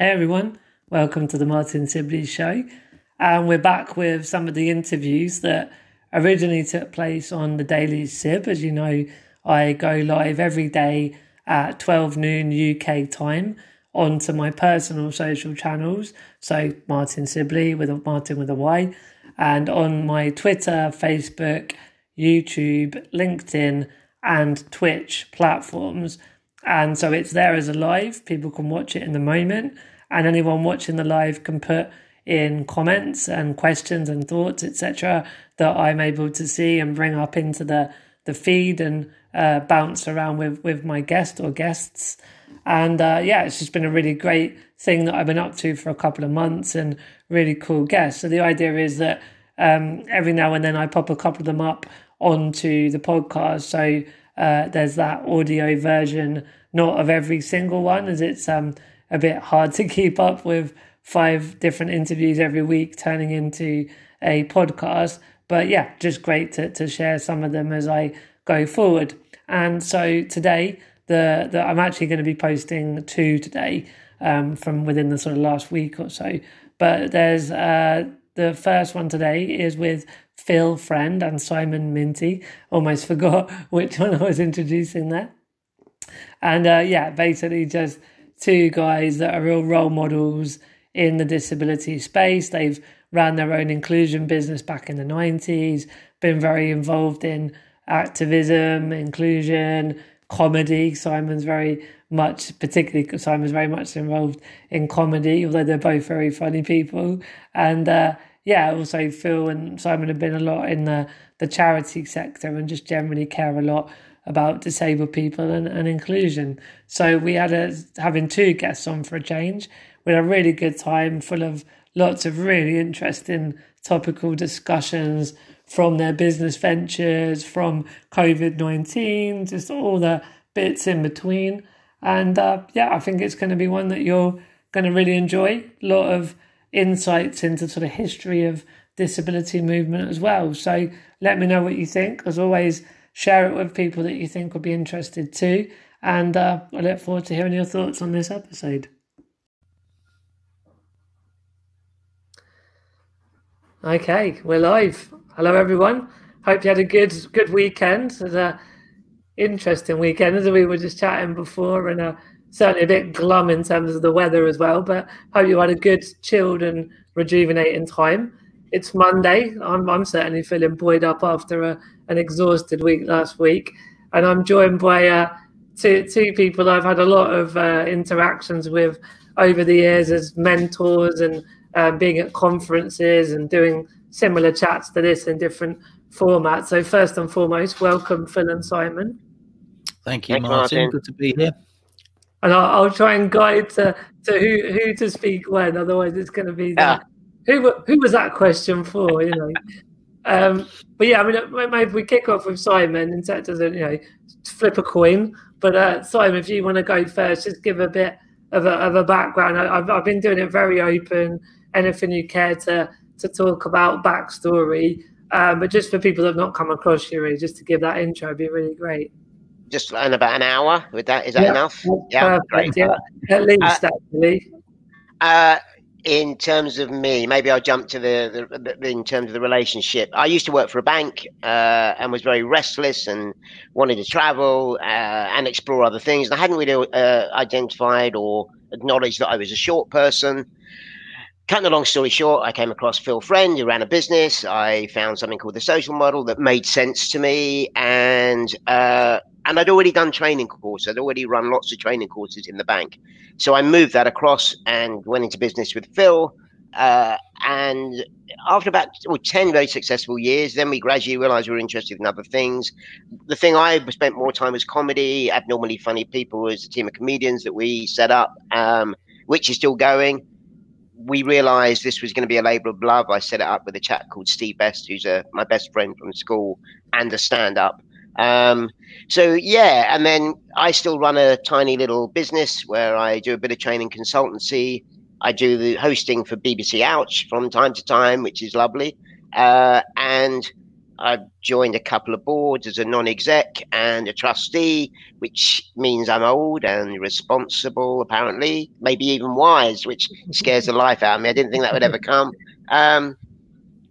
Hey everyone, welcome to the Martyn Sibley Show. And we're back with some of the interviews that originally took place on the Daily Sib. As you know, I go live every day at 12 noon UK time onto my personal social channels. So Martyn Sibley with a Martyn with a Y. And on my Twitter, Facebook, YouTube, LinkedIn, and Twitch platforms. And so it's there as a live. People can watch it in the moment and anyone watching the live can put in comments and questions and thoughts, etc., that I'm able to see and bring up into the the feed and uh, bounce around with with my guest or guests. And uh, yeah, it's just been a really great thing that I've been up to for a couple of months and really cool guests. So the idea is that um, every now and then I pop a couple of them up onto the podcast. So uh, there's that audio version, not of every single one, as it's um, a bit hard to keep up with five different interviews every week turning into a podcast. But yeah, just great to, to share some of them as I go forward. And so today, the, the I'm actually going to be posting two today um, from within the sort of last week or so. But there's uh, the first one today is with Phil Friend and Simon Minty. Almost forgot which one I was introducing there. And uh, yeah, basically just two guys that are real role models in the disability space. They've ran their own inclusion business back in the 90s, been very involved in activism, inclusion, comedy. Simon's very much, particularly Simon's very much involved in comedy, although they're both very funny people. And uh, yeah, also Phil and Simon have been a lot in the, the charity sector and just generally care a lot about disabled people and, and inclusion. So we had a, having two guests on for a change. We had a really good time, full of lots of really interesting topical discussions from their business ventures, from COVID 19, just all the bits in between. And uh, yeah, I think it's going to be one that you're going to really enjoy. A lot of insights into sort of history of disability movement as well. So let me know what you think. As always, share it with people that you think would be interested too. And uh, I look forward to hearing your thoughts on this episode. Okay, we're live. Hello, everyone. Hope you had a good good weekend. It was a interesting weekend, as we were just chatting before, and uh, certainly a bit glum in terms of the weather as well. But hope you had a good, chilled, and rejuvenating time. It's Monday. I'm I'm certainly feeling buoyed up after a an exhausted week last week, and I'm joined by uh, two two people I've had a lot of uh, interactions with over the years as mentors and uh, being at conferences and doing similar chats to this in different formats. So first and foremost, welcome Phil and Simon. Thank you, Thanks, Martyn. Martyn. Good to be here. And I'll, I'll, try and guide to, to who, who to speak when. Otherwise, it's going to be yeah. who who was that question for? You know. Um, but yeah, I mean, maybe we kick off with Simon and set doesn't, you know, flip a coin. But uh, Simon, if you want to go first, just give a bit of a, of a background. I, have I've been doing it very open. Anything you care to to talk about backstory, um, but just for people that have not come across you, really, just to give that intro, would be really great. Just in about an hour. With that, is that yeah, enough? Yeah, great. Yeah, at least uh, actually. Uh, in terms of me, maybe I'll jump to the, the, the, in terms of the relationship. I used to work for a bank uh, and was very restless and wanted to travel uh, and explore other things. And I hadn't really uh, identified or acknowledged that I was a short person. Cutting a long story short, I came across Phil Friend, who ran a business. I found something called the social model that made sense to me, and uh, and I'd already done training courses. I'd already run lots of training courses in the bank. So I moved that across and went into business with Phil. Uh, and after about well, 10 very successful years, then we gradually realized we were interested in other things. The thing I spent more time was comedy. Abnormally Funny People was a team of comedians that we set up, um, which is still going. We realized this was going to be a labor of love. I set it up with a chap called Steve Best, who's a, my best friend from school and a stand up. Um, so yeah, and then I still run a tiny little business where I do a bit of training consultancy. I do the hosting for BBC Ouch from time to time, which is lovely. Uh, and I've joined a couple of boards as a non-exec and a trustee, which means I'm old and responsible, apparently, maybe even wise, which scares the life out of me. I didn't think that would ever come. Um,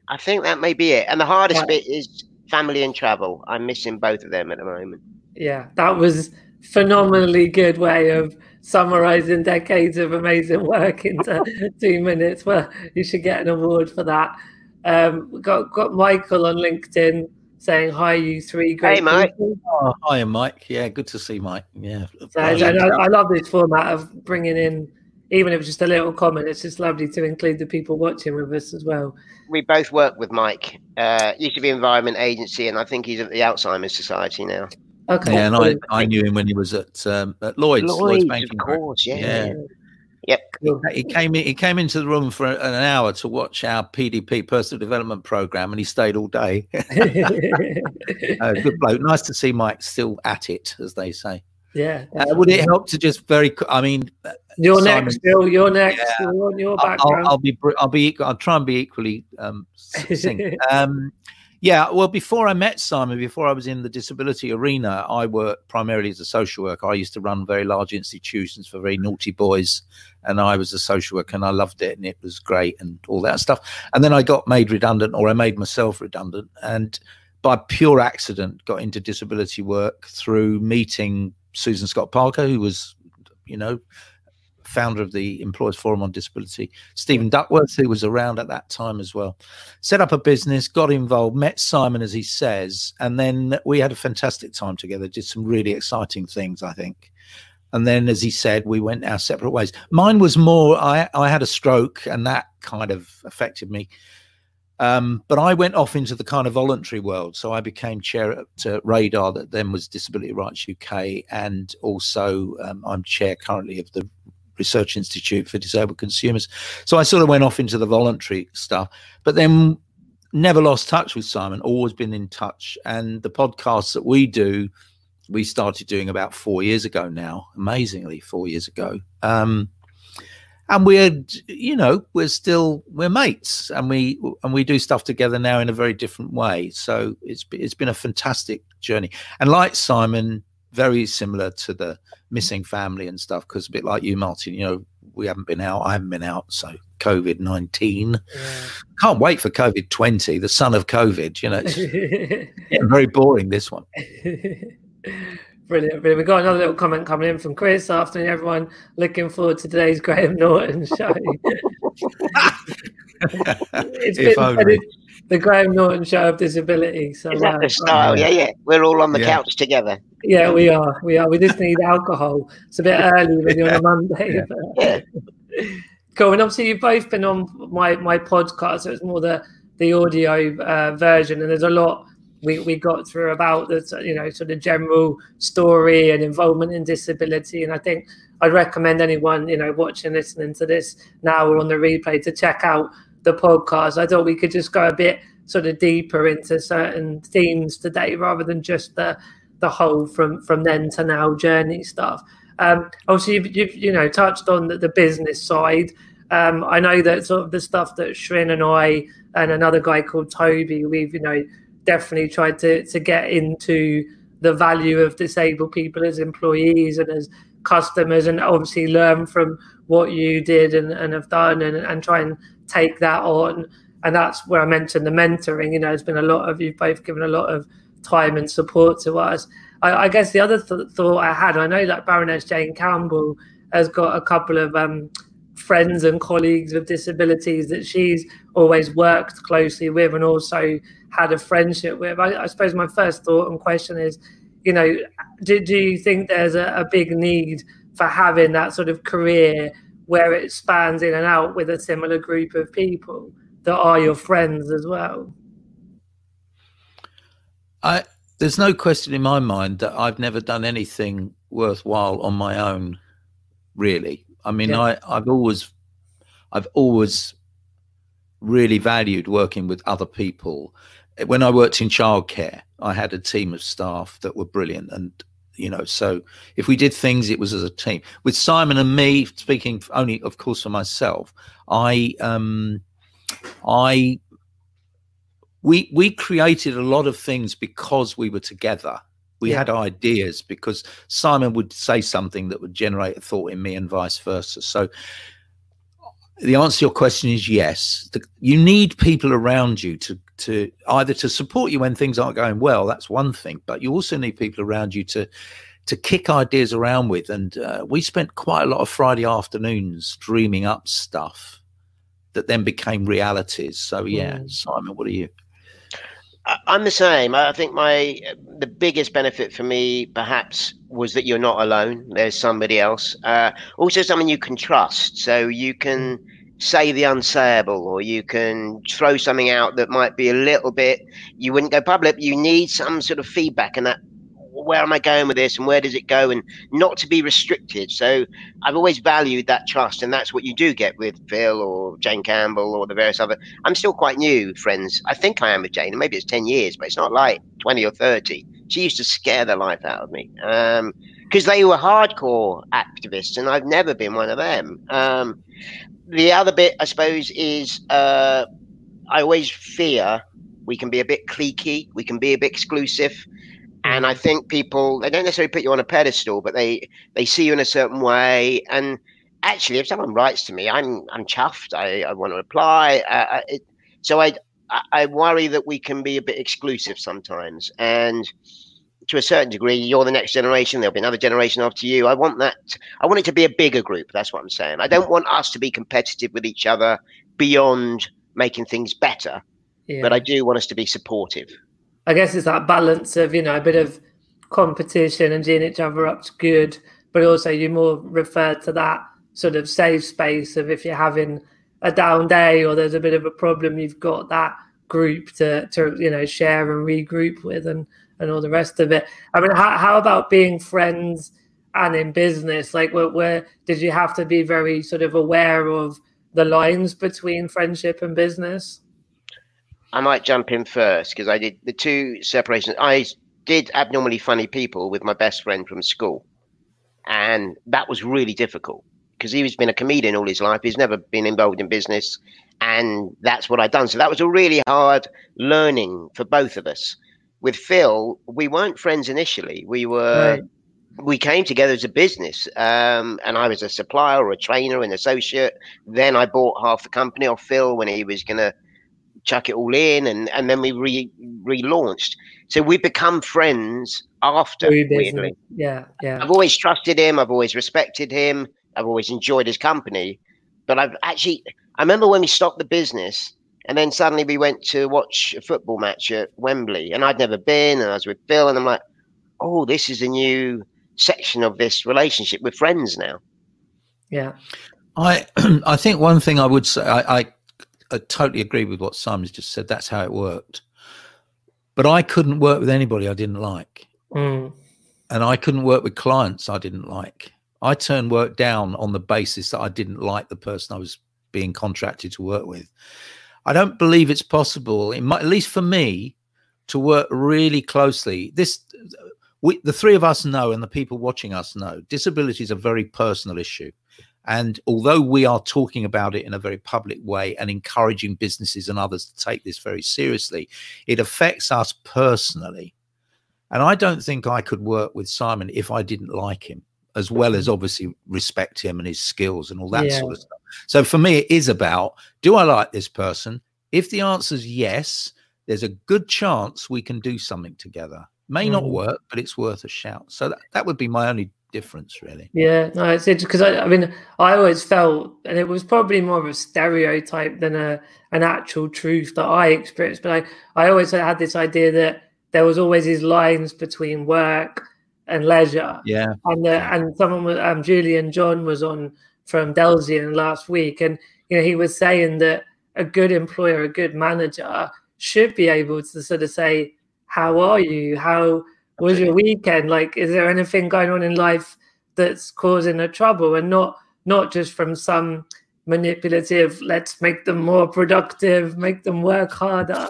I think that may be it. And the hardest yeah. bit is family and travel. I'm missing both of them at the moment. Yeah, that was phenomenally good way of summarizing decades of amazing work into two minutes. Well, you should get an award for that. Um, got got Michael on LinkedIn saying hi, you three great. Hey, Mike. Oh, hi, Mike. Yeah, good to see Mike. Yeah, so, I, I, love this format of bringing in, even if it's just a little comment. It's just lovely to include the people watching with us as well. We both work with Mike. Uh, used to be Environment Agency, and I think he's at the Alzheimer's Society now. Okay. Yeah, and I, I knew him when he was at um, at Lloyd's, Lloyd's, Lloyd's Banking. Of course, yeah. yeah. Yep. He came in. He came into the room for an hour to watch our PDP personal development program, and he stayed all day. uh, good bloke. Nice to see Mike still at it, as they say. Yeah. Uh, would it help to just very? I mean, uh, you're Simon, next, Phil. You're next. Yeah, you're your background. I'll, I'll, be. I'll be. I'll try and be equally um, um, yeah, well, before I met Simon, before I was in the disability arena, I worked primarily as a social worker. I used to run very large institutions for very naughty boys, and I was a social worker, and I loved it, and it was great, and all that stuff. And then I got made redundant, or I made myself redundant, and by pure accident, got into disability work through meeting Susan Scott Parker, who was, you know, founder of the Employers Forum on Disability, Stephen Duckworth, who was around at that time as well. Set up a business, got involved, met Simon, as he says, and then we had a fantastic time together, did some really exciting things, I think. And then, as he said, we went our separate ways. Mine was more, I, I had a stroke, and that kind of affected me. Um, but I went off into the kind of voluntary world. So I became chair at Radar, that then was Disability Rights UK, and also um, I'm chair currently of the Research Institute for Disabled Consumers. So I sort of went off into the voluntary stuff, but then never lost touch with Simon, always been in touch. And the podcasts that we do, we started doing about four years ago now, amazingly, four years ago. Um, and we're, you know, we're still we're mates, and we and we do stuff together now in a very different way. So it's it's been a fantastic journey. And like Simon, very similar to the missing family and stuff because a bit like you martyn you know we haven't been out i haven't been out so covid-19 yeah. can't wait for covid 20 the son of covid you know it's very boring this one Brilliant, brilliant. We've got another little comment coming in from Chris. Afternoon, everyone. Looking forward to today's Graham Norton show. it's been, the Graham Norton show of disability. So Is that uh, the style? Yeah, yeah. We're all on the yeah. couch together. Yeah, we are. We are. We just need alcohol. It's a bit early when you're on a Monday. Yeah. cool. And obviously, you've both been on my my podcast, so it's more the the audio uh, version, and there's a lot we, we got through about the you know sort of general story and involvement in disability and i think i'd recommend anyone you know watching listening to this now or on the replay to check out the podcast. I thought we could just go a bit sort of deeper into certain themes today rather than just the the whole from from then to now journey stuff. Um, obviously, you've, you've you know touched on the, the business side. Um, I know that sort of the stuff that Srin and I and another guy called Toby, we've you know definitely tried to to get into the value of disabled people as employees and as customers, and obviously learn from what you did and, and have done, and, and try and take that on. And that's where I mentioned the mentoring. You know, there's been a lot of you've both given a lot of time and support to us. I, I guess the other th- thought I had, I know that Baroness Jane Campbell has got a couple of um, friends and colleagues with disabilities that she's always worked closely with and also had a friendship with. I, I suppose my first thought and question is, you know, do, do you think there's a, a big need for having that sort of career where it spans in and out with a similar group of people that are your friends as well. I there's no question in my mind that I've never done anything worthwhile on my own, really. I mean, yeah. I, I've always I've always really valued working with other people. When I worked in childcare, I had a team of staff that were brilliant and you know so if we did things it was as a team with simon and me speaking only of course for myself i um i we we created a lot of things because we were together. We yeah. had ideas because Simon would say something that would generate a thought in me, and vice versa. So the answer to your question is yes. The, you need people around you to to either to support you when things aren't going well. That's one thing, but you also need people around you to to kick ideas around with. And uh, we spent quite a lot of Friday afternoons dreaming up stuff that then became realities. So yeah, mm. Simon, what are you? I'm the same. I think my the biggest benefit for me, perhaps, was that you're not alone. There's somebody else. Uh, also, someone you can trust, so you can say the unsayable, or you can throw something out that might be a little bit. You wouldn't go public. You need some sort of feedback, and that where am I going with this and where does it go and not to be restricted. So I've always valued that trust, and that's what you do get with Phil or Jane Campbell or the various other. I'm still quite new, friends. I think I am with Jane, and maybe it's 10 years, but it's not like 20 or 30. She used to scare the life out of me because um, they were hardcore activists, and I've never been one of them. Um, the other bit, I suppose, is uh, I always fear we can be a bit cliquey, we can be a bit exclusive and I think people they don't necessarily put you on a pedestal, but they they see you in a certain way. And actually, if someone writes to me, I'm I'm chuffed. I, I want to reply. Uh, it, so I I worry that we can be a bit exclusive sometimes, and to a certain degree, you're the next generation. There'll be another generation after you. I want that. I want it to be a bigger group. That's what I'm saying. I don't want us to be competitive with each other beyond making things better, yeah. but I do want us to be supportive. I guess it's that balance of you know a bit of competition and geeing each other up to good, but also you more refer to that sort of safe space of if you're having a down day or there's a bit of a problem, you've got that group to to you know share and regroup with and and all the rest of it. I mean, how how about being friends and in business? Like, where, where did you have to be very sort of aware of the lines between friendship and business? I might jump in first because I did the two separations. I did abnormally funny people with my best friend from school, and that was really difficult because he's been a comedian all his life. He's never been involved in business, and that's what I'd done. So that was a really hard learning for both of us. With Phil, we weren't friends initially. We were. Right. We came together as a business, um, and I was a supplier or a trainer, an associate. Then I bought half the company off Phil when he was going to chuck it all in, and and then we re relaunched. So we become friends after. Weirdly. Yeah, yeah. I've always trusted him. I've always respected him. I've always enjoyed his company. But I've actually, I remember when we stopped the business, and then suddenly we went to watch a football match at Wembley, and I'd never been, and I was with Phil, and I'm like, oh, this is a new section of this relationship. We're friends now. Yeah. I I think one thing I would say I, I I totally agree with what Simon's just said. That's how it worked. But I couldn't work with anybody I didn't like. Mm. And I couldn't work with clients I didn't like. I turned work down on the basis that I didn't like the person I was being contracted to work with. I don't believe it's possible, my, at least for me, to work really closely. This, we, the three of us know, and the people watching us know, disability is a very personal issue. And although we are talking about it in a very public way and encouraging businesses and others to take this very seriously, it affects us personally. And I don't think I could work with Simon if I didn't like him, as well as mm-hmm. obviously respect him and his skills and all that yeah. sort of stuff. So for me, it is about do I like this person? If the answer is yes, there's a good chance we can do something together. May mm. not work, but it's worth a shout. So that, that would be my only difference, really. Yeah, no, it's because I, I mean, I always felt, and it was probably more of a stereotype than a an actual truth that I experienced. But I, I always had this idea that there was always these lines between work and leisure. Yeah, and the, and someone was um, Julian John was on from Delzian last week, and you know he was saying that a good employer, a good manager should be able to sort of say, "How are you? How was your weekend? Like is there anything going on in life that's causing a trouble? And not not just from some manipulative let's make them more productive make them work harder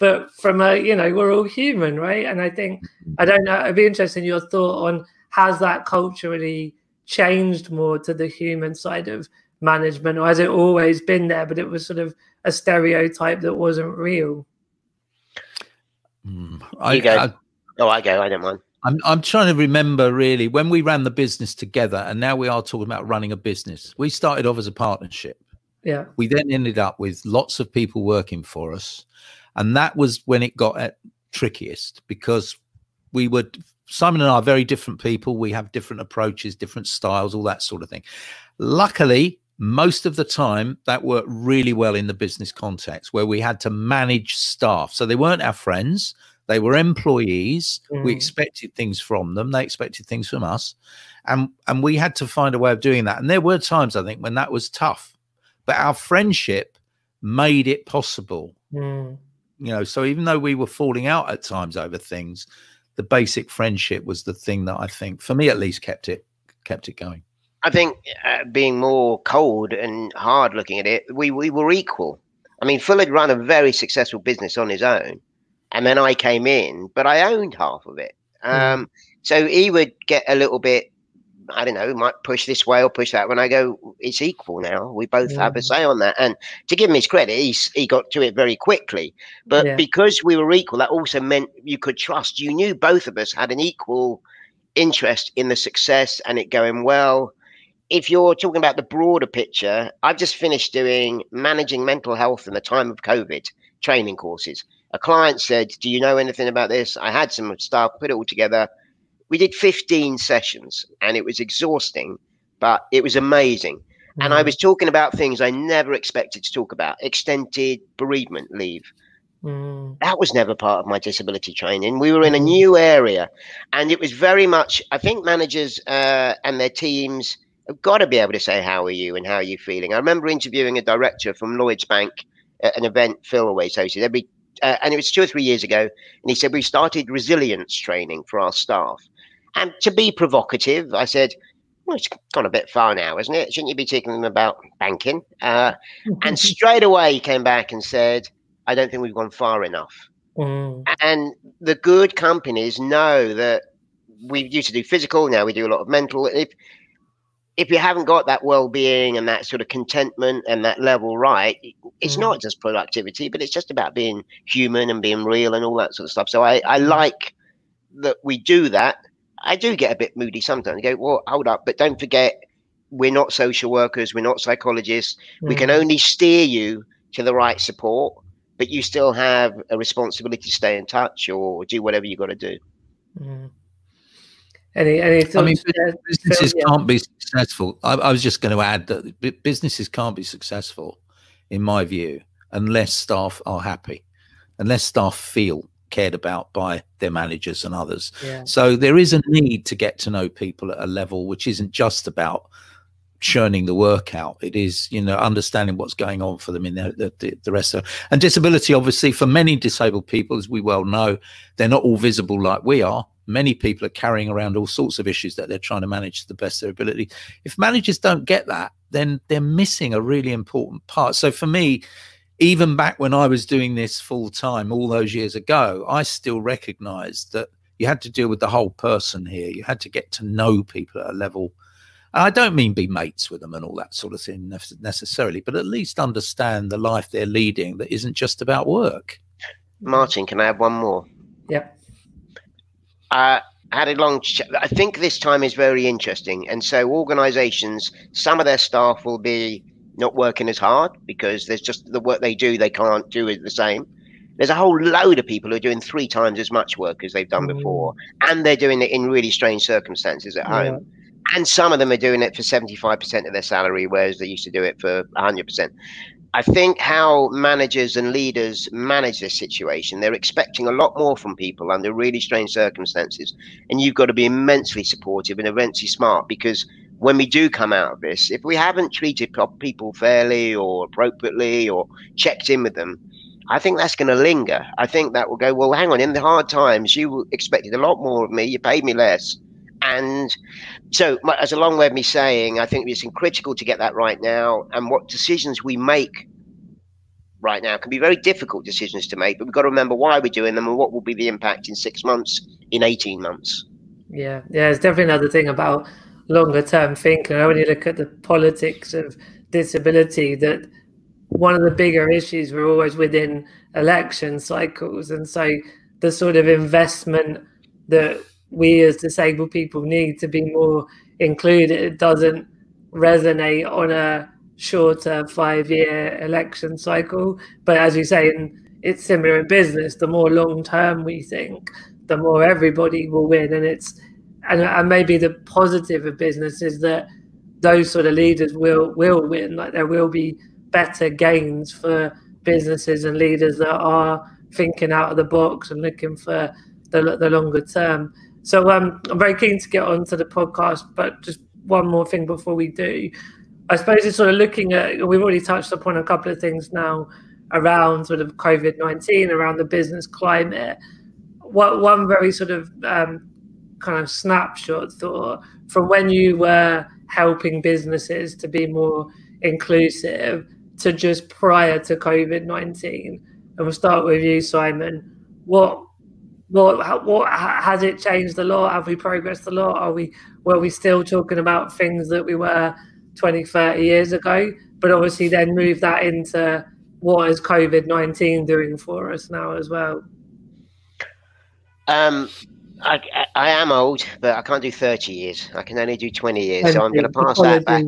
but from a you know we're all human right and i think i don't know it'd be interesting your thought on has that culturally changed more to the human side of management or has it always been there but it was sort of a stereotype that wasn't real Mm, I, you go. I, oh, I go. I don't mind. I'm I'm trying to remember really when we ran the business together, and now we are talking about running a business. We started off as a partnership. Yeah. We then ended up with lots of people working for us, and that was when it got at trickiest because we were Simon and I are very different people. We have different approaches, different styles, all that sort of thing. Luckily, most of the time that worked really well in the business context where we had to manage staff. So they weren't our friends, they were employees. Mm. We expected things from them, they expected things from us. And and we had to find a way of doing that. And there were times I think when that was tough. But our friendship made it possible. Mm. You know, so even though we were falling out at times over things, the basic friendship was the thing that I think, for me at least, kept it kept it going. I think uh, being more cold and hard looking at it, we, we were equal. I mean, Phil had run a very successful business on his own, and then I came in, but I owned half of it. Hmm. Um, mm. So he would get a little bit, I don't know, might push this way or push that. When I go, it's equal now. We both have a say on that. And to give him his credit, he, he got to it very quickly. But yeah. because we were equal, that also meant you could trust. You knew both of us had an equal interest in the success and it going well if you're talking about the broader picture, I've just finished doing managing mental health in the time of COVID training courses. A client said, Do you know anything about this? I had some staff put it all together. We did 15 sessions and it was exhausting, but it was amazing. Mm-hmm. And I mm. was talking about things I never expected to talk about extended bereavement leave. Mm. That was never part of my disability training. We were in a mm. new area, and it was very much, I think, managers uh, and their teams have got to be able to say how are you and how are you feeling. I remember interviewing a director from Lloyds Bank at an event Phil always hosted every, uh, and it was two or three years ago, and he said we started resilience training for our staff. And to be provocative, I said, well, it's gone a bit far now, isn't it? Shouldn't you be teaching them about banking? Uh, and straight away he came back and said, I don't think we've gone far enough. Mm. And the good companies know that we used to do physical, now we do a lot of mental. If if you haven't got that well-being and that sort of contentment and that level right it's mm. not just productivity but it's just about being human and being real and all that sort of stuff so i, I mm. like that we do that i do get a bit moody sometimes I go well hold up but don't forget we're not social workers we're not psychologists mm. we can mm. only steer you to the right support but you still have a responsibility to stay in touch or do whatever you got to do mm. Any, any thoughts, I mean, businesses yeah. can't be successful. I, I, was just going to add that businesses can't be successful, in my view, unless staff are happy, unless staff feel cared about by their managers and others. Yeah. So there is a need to get to know people at a level which isn't just about churning the work out. It is, you know, understanding what's going on for them in the, the, the rest of and disability. Obviously, for many disabled people, as we well know, they're not all visible like we are many people are carrying around all sorts of issues that they're trying to manage to the best of their ability. If managers don't get that, then they're missing a really important part. So for me, even back when I was doing this full time all those years ago, I still recognized that you had to deal with the whole person here. You had to get to know people at a level. And I don't mean be mates with them and all that sort of thing necessarily, but at least understand the life they're leading that isn't just about work. Martyn, can I have one more? Yep. Uh, had a long ch- I think this time is very interesting. And so organizations, some of their staff will be not working as hard because there's just the work they do, they can't do it the same. There's a whole load of people who are doing three times as much work as they've done mm. before, and they're doing it in really strange circumstances at yeah. home. And some of them are doing it for 75% of their salary, whereas they used to do it for 100%. I think how managers and leaders manage this situation, they're expecting a lot more from people under really strange circumstances. And you've got to be immensely supportive and immensely smart because when we do come out of this, if we haven't treated people fairly or appropriately or checked in with them, I think that's going to linger. I think that will go, well, hang on, in the hard times, you expected a lot more of me, you paid me less. And so, as a long way of me saying, I think it's critical to get that right now. And what decisions we make right now can be very difficult decisions to make, but we've got to remember why we're doing them and what will be the impact in six months, in 18 months. Yeah, yeah, it's definitely another thing about longer term thinker. When you look at the politics of disability, that one of the bigger issues we're always within election cycles. And so the sort of investment that we as disabled people need to be more included doesn't resonate on a shorter five year election cycle. But as you say, it's similar in business. The more long term we think, the more everybody will win. And it's and, and maybe the positive of business is that those sort of leaders will will win. Like there will be better gains for businesses and leaders that are thinking out of the box and looking for the, the longer term. So um, I'm very keen to get onto the podcast, but just one more thing before we do. I suppose it's sort of looking at, we've already touched upon a couple of things now around sort of COVID 19, around the business climate. What One very sort of um, kind of snapshot thought from when you were helping businesses to be more inclusive to just prior to COVID 19. And we'll start with you, Simon. What what what has it changed a lot? Have we progressed a lot? Are we were we still talking about things that we were 20, 30 years ago? But obviously, then move that into what is COVID 19 doing for us now as well? Um, I, I am old, but I can't do 30 years. I can only do 20 years. So I'm going to pass that back,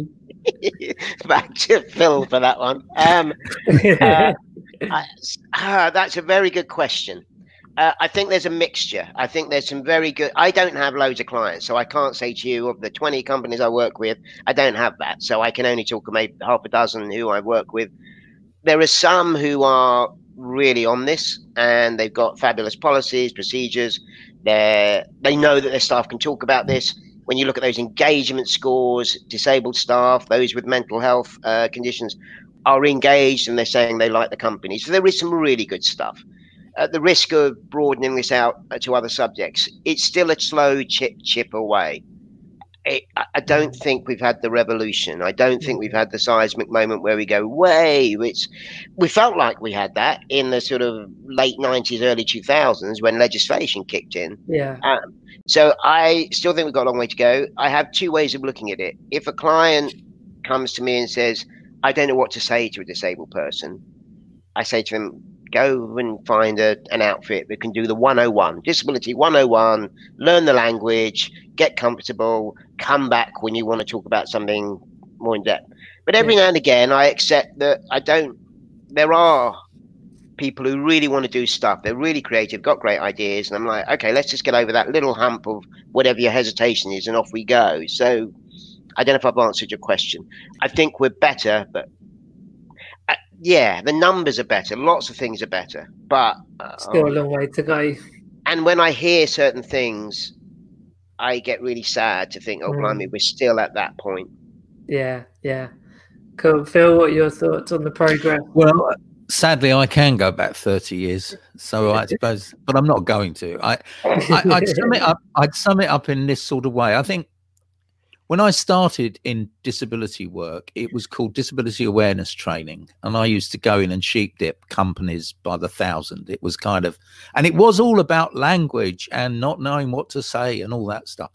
back to Phil for that one. Um, uh, I, uh, that's a very good question. Uh, I think there's a mixture. I think there's some very good. I don't have loads of clients, so I can't say to you of the 20 companies I work with, I don't have that. So I can only talk about half a dozen who I work with. There are some who are really on this and they've got fabulous policies, procedures. They they know that their staff can talk about this. When you look at those engagement scores, disabled staff, those with mental health uh, conditions, are engaged and they're saying they like the company. So there is some really good stuff at the risk of broadening this out to other subjects, it's still a slow chip chip away. It, I don't think we've had the revolution. I don't think we've had the seismic moment where we go, way. It's we felt like we had that in the sort of late '90s, early 2000s when legislation kicked in. Yeah. Um, so I still think we've got a long way to go. I have two ways of looking at it. If a client comes to me and says, "I don't know what to say to a disabled person," I say to them, go and find a, an outfit that can do the 101 disability 101 learn the language get comfortable come back when you want to talk about something more in depth. But every yeah. now and again i accept that i don't there are people who really want to do stuff. They're really creative got great ideas and i'm like okay let's just get over that little hump of whatever your hesitation is and off we go. So i don't know if i've answered your question. I think we're better but yeah, the numbers are better. Lots of things are better, but uh, still a long way to go. And when I hear certain things, I get really sad to think, oh, mm. blimey, we're still at that point. Yeah, yeah. Cool. Phil, what are your thoughts on the program? Well, sadly, I can go back 30 years. So I suppose, but I'm not going to. I, I, would sum it up. I'd sum it up in this sort of way. I think when I started in disability work, it was called disability awareness training. And I used to go in and sheep dip companies by the thousand. It was kind of, and it was all about language and not knowing what to say and all that stuff.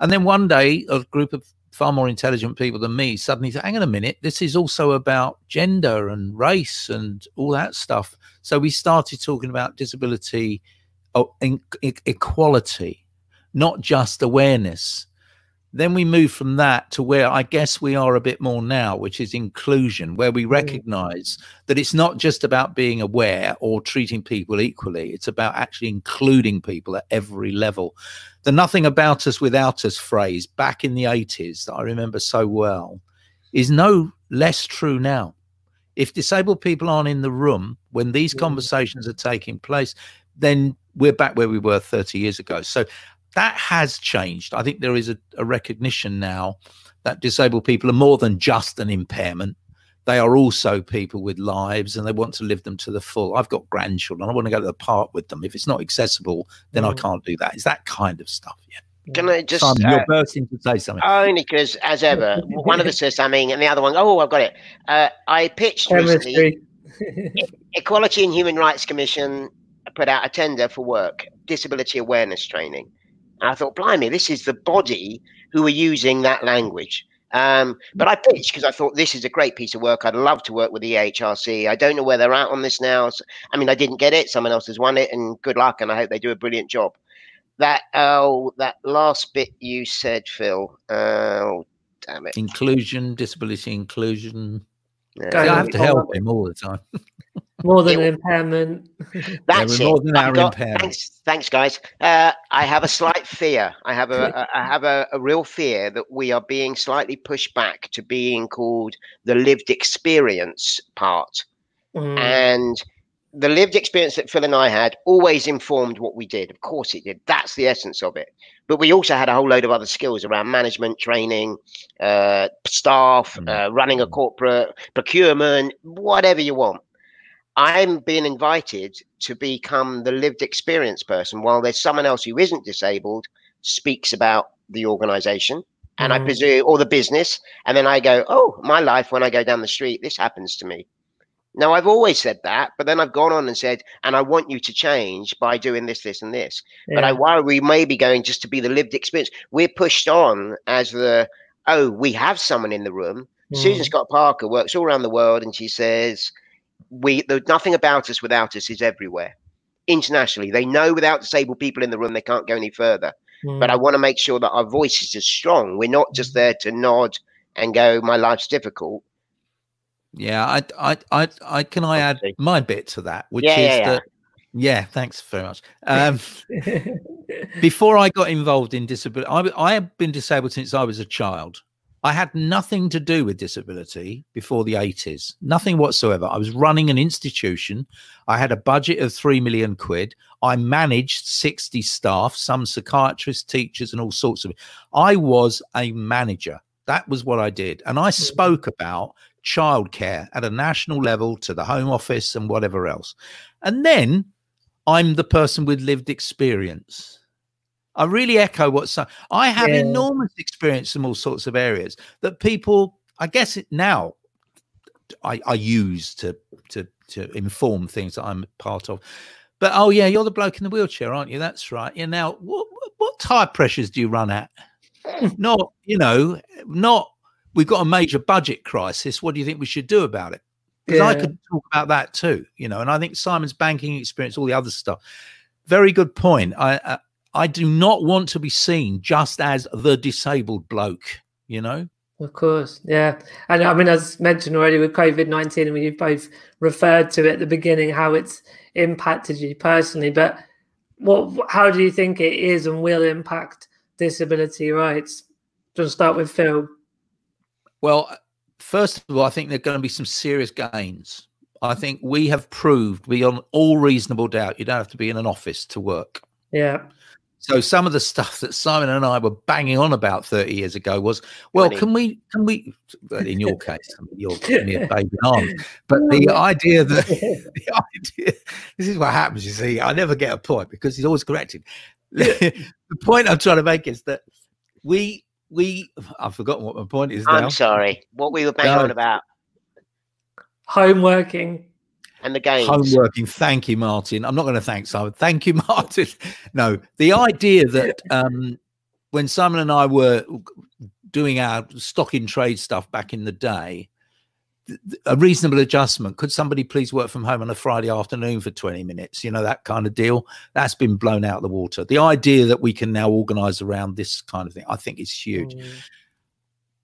And then one day, a group of far more intelligent people than me suddenly said, hang on a minute, this is also about gender and race and all that stuff. So we started talking about disability oh, equality, not just awareness then we move from that to where I guess we are a bit more now, which is inclusion, where we mm. recognize that it's not just about being aware or treating people equally, it's about actually including people at every level. The nothing about us without us phrase back in the 80s that I remember so well is no less true now. If disabled people aren't in the room when these mm. conversations are taking place, then we're back where we were 30 years ago. So that has changed. I think there is a, a, recognition now that disabled people are more than just an impairment. They are also people with lives and they want to live them to the full. I've got grandchildren. I want to go to the park with them. If it's not accessible, then mm. I can't do that. It's that kind of stuff. Yeah. Can I just? Simon, you're uh, bursting to say something. Only because, as ever, one of us says something, and the other one, oh, I've got it. Uh, I pitched recently. Equality and Human Rights Commission put out a tender for work, disability awareness training. And I thought, blimey, this is the body who are using that language. Um, but I pitched because I thought this is a great piece of work. I'd love to work with the EHRC. I don't know where they're at on this now. I mean, I didn't get it. Someone else has won it, and good luck. And I hope they do a brilliant job. That oh, that last bit you said, Phil. Oh, damn it! Inclusion, disability inclusion. Yeah. I have to help him all the time. more than an impairment. That's Yeah, we're more than it. our got- impairment. thanks, thanks, guys. Uh, I have a slight fear. I have a, a I have a, a real fear that we are being slightly pushed back to being called the lived experience part, Mm. and the lived experience that Phil and I had always informed what we did. Of course, it did. That's the essence of it. But we also had a whole load of other skills around management, training, uh, staff, Mm. uh, running a corporate, procurement, whatever you want. I'm being invited to become the lived experience person while there's someone else who isn't disabled speaks about the organization and I Mm. presume or the business. And then I go, Oh, my life when I go down the street, this happens to me. Now I've always said that, but then I've gone on and said, and I want you to change by doing this, this, and this. But I Yeah. worry we may be going just to be the lived experience. We're pushed on as the oh, we have someone in the room. Susan Mm. Scott Parker works all around the world, and she says, "We there's nothing about us without us is everywhere." Internationally, they know without disabled people in the room, they can't go any further. But I Mm. want to make sure that our voices are strong. We're not just there to nod and go, "My life's difficult." Yeah, I, I, I, I can I add my bit to that, which Yeah, is yeah, yeah. that. Yeah, thanks very much. Um, before I got involved in disability, I, I have been disabled since I was a child. I had nothing to do with disability before the 80s, nothing whatsoever. I was running an institution. I had a budget of three million quid. I managed 60 staff, some psychiatrists, teachers, and all sorts of I was a manager. That was what I did. And I hmm. spoke about childcare at a national level to the Home Office and whatever else. And then I'm the person with lived experience. I really echo what some, I have Yeah. enormous experience in all sorts of areas that people, I guess it now, I, I use to to to inform things that I'm part of. But oh yeah, you're the bloke in the wheelchair, aren't you? That's right. Yeah. Now, what what tire pressures do you run at? not you know, not we've got a major budget crisis. What do you think we should do about it? Because I could talk about that too, you know. And I think Simon's banking experience, all the other stuff, very good point. I I, I do not want to be seen just as the disabled bloke, you know. Of course, yeah. And I mean, as mentioned already with COVID 19, I mean, you've both referred to it at the beginning how it's impacted you personally, but what, how do you think it is and will impact disability rights? Just start with Phil. Well, first of all, I think there are going to be some serious gains. I think we have proved beyond all reasonable doubt you don't have to be in an office to work. Yeah. So some of the stuff that Simon and I were banging on about 30 years ago was, well, Funny. can we, can we, in your case, I mean, you're mere baby arm, but the mm. idea that, the idea, this is what happens, you see, I never get a point because he's always corrected. the point I'm trying to make is that we, we, I've forgotten what my point is now. I'm sorry. What we were banging No. on about Home working. And the games. Homeworking. Thank you, Martyn. I'm not going to thank Simon. Thank you, Martyn. No, the idea that um, when Simon and I were doing our stock in trade stuff back in the day, th- th- a reasonable adjustment. Could somebody please work from home on a Friday afternoon for 20 minutes? You know, that kind of deal. That's been blown out of the water. The idea that we can now organize around this kind of thing, I think is huge Mm,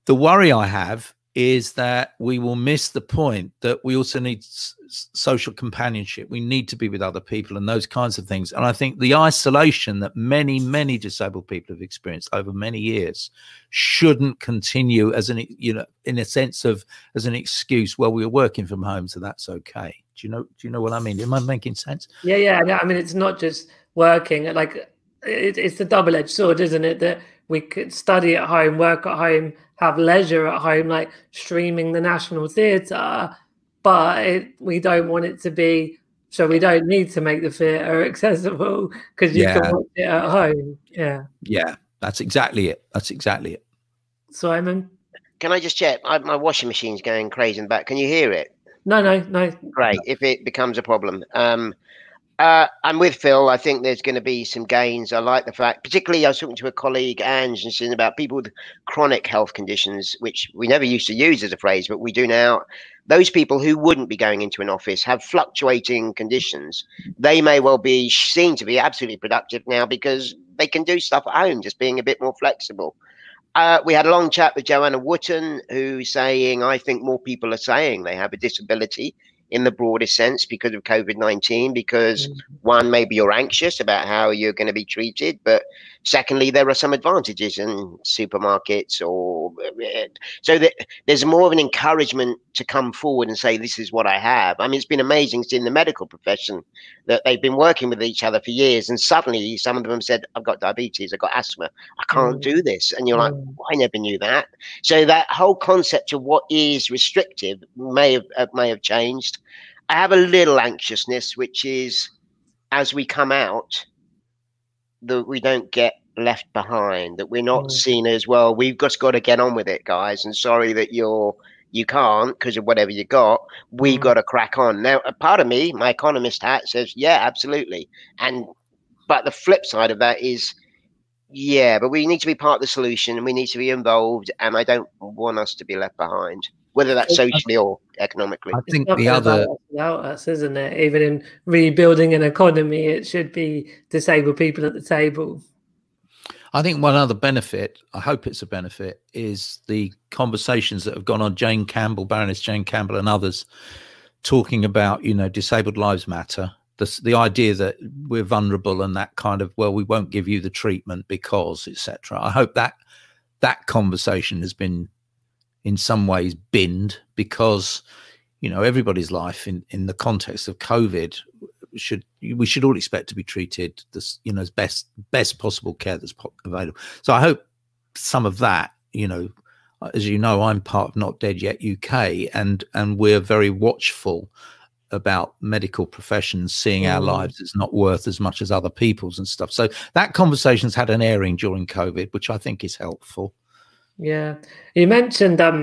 the worry I have is that we will miss the point that we also need s- social companionship. We need to be with other people and those kinds of things. And I think the isolation that many, many disabled people have experienced over many years shouldn't continue as an, you know, in a sense of as an excuse. Well, we were working from home, so that's okay. Do you know? Do you know what I mean? Am I making sense? Yeah, yeah. I mean, it's not just working. Like, it, it's the double edged sword, isn't it? That we could study at home, work at home, have leisure at home, like streaming the National Theatre, but it, we don't want it to be. So we don't need to make the theatre accessible because you Yeah. can watch it at home. Yeah, Yeah, that's exactly it. That's exactly it. Simon. Can I just check? I, my washing machine's going crazy in the back. Can you hear it? No, no, no. Great. If it becomes a problem, um, Uh, I'm with Phil. I think there's going to be some gains. I like the fact, particularly, I was talking to a colleague, Ange, and saying about people with chronic health conditions, which we never used to use as a phrase, but we do now. Those people who wouldn't be going into an office have fluctuating conditions. They may well be seen to be absolutely productive now because they can do stuff at home, just being a bit more flexible. Uh, we had a long chat with Joanna Wooten, who's saying, I think more people are saying they have a disability in the broadest sense because of COVID 19. Because mm-hmm. one, maybe you're anxious about how you're going to be treated, but secondly, there are some advantages in supermarkets or so that there's more of an encouragement to come forward and say, This is what I have. I mean, it's been amazing seeing the medical profession that they've been working with each other for years, and suddenly some of them said, I've got diabetes, I've got asthma, I can't mm. do this. And you're mm. like, well, I never knew that. So that whole concept of what is restrictive may have uh, may have changed. I have a little anxiousness, which is as we come out, that we don't get left behind, that we're not mm. seen as well. We've just got to get on with it, guys. And sorry that you're you can't because of whatever you got. We mm. got to crack on. Now, a part of me, my economist hat, says, yeah, absolutely. And but the flip side of that is, yeah, but we need to be part of the solution and we need to be involved. And I don't want us to be left behind whether that's uh, socially or economically. I think the other without us, isn't it? Even in rebuilding an economy, it should be disabled people at the table. I think one other benefit, I hope it's a benefit, is the conversations that have gone on. Jane Campbell, Baroness Jane Campbell, and others talking about, you know, disabled lives matter. The, the idea that we're vulnerable and that kind of, well, we won't give you the treatment because, etc. I hope that that conversation has been in some ways binned because you know everybody's life in in the context of covid should we should all expect to be treated this you know as best best possible care that's available. So i hope some of that you know as you know i'm part of not dead yet uk and and we're very watchful about medical professions seeing mm. our lives as not worth as much as other people's and stuff. So that conversation's had an airing during covid which i think is helpful yeah, you mentioned um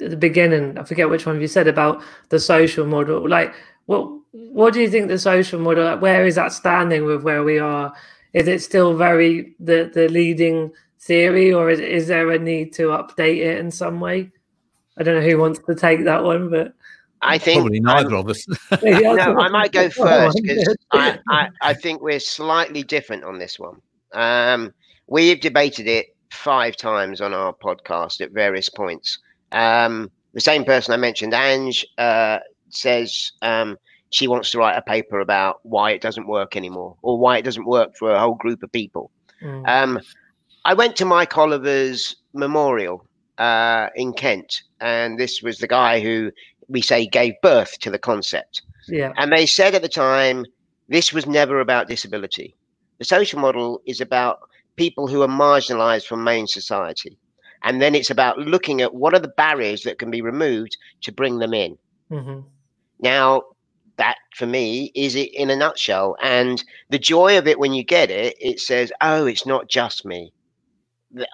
at the beginning. I forget which one of you said about the social model. Like, what what do you think the social model? Like, where is that standing with where we are? Is it still very the the leading theory, or is is there a need to update it in some way? I don't know who wants to take that one, but I think probably neither um, of us. no, I might go first because I, I, I think we're slightly different on this one. Um, we've debated it five times on our podcast at various points. Um, the same person I mentioned, Ange, uh, says um, she wants to write a paper about why it doesn't work anymore or why it doesn't work for a whole group of people. Mm. Um, I went to Mike Oliver's memorial uh, in Kent, and this was the guy who we say gave birth to the concept. Yeah. And they said at the time, this was never about disability. The social model is about people who are marginalized from main society. And then it's about looking at what are the barriers that can be removed to bring them in. Mm-hmm. Now, that for me is it in a nutshell. And the joy of it when you get it, it says, oh, it's not just me.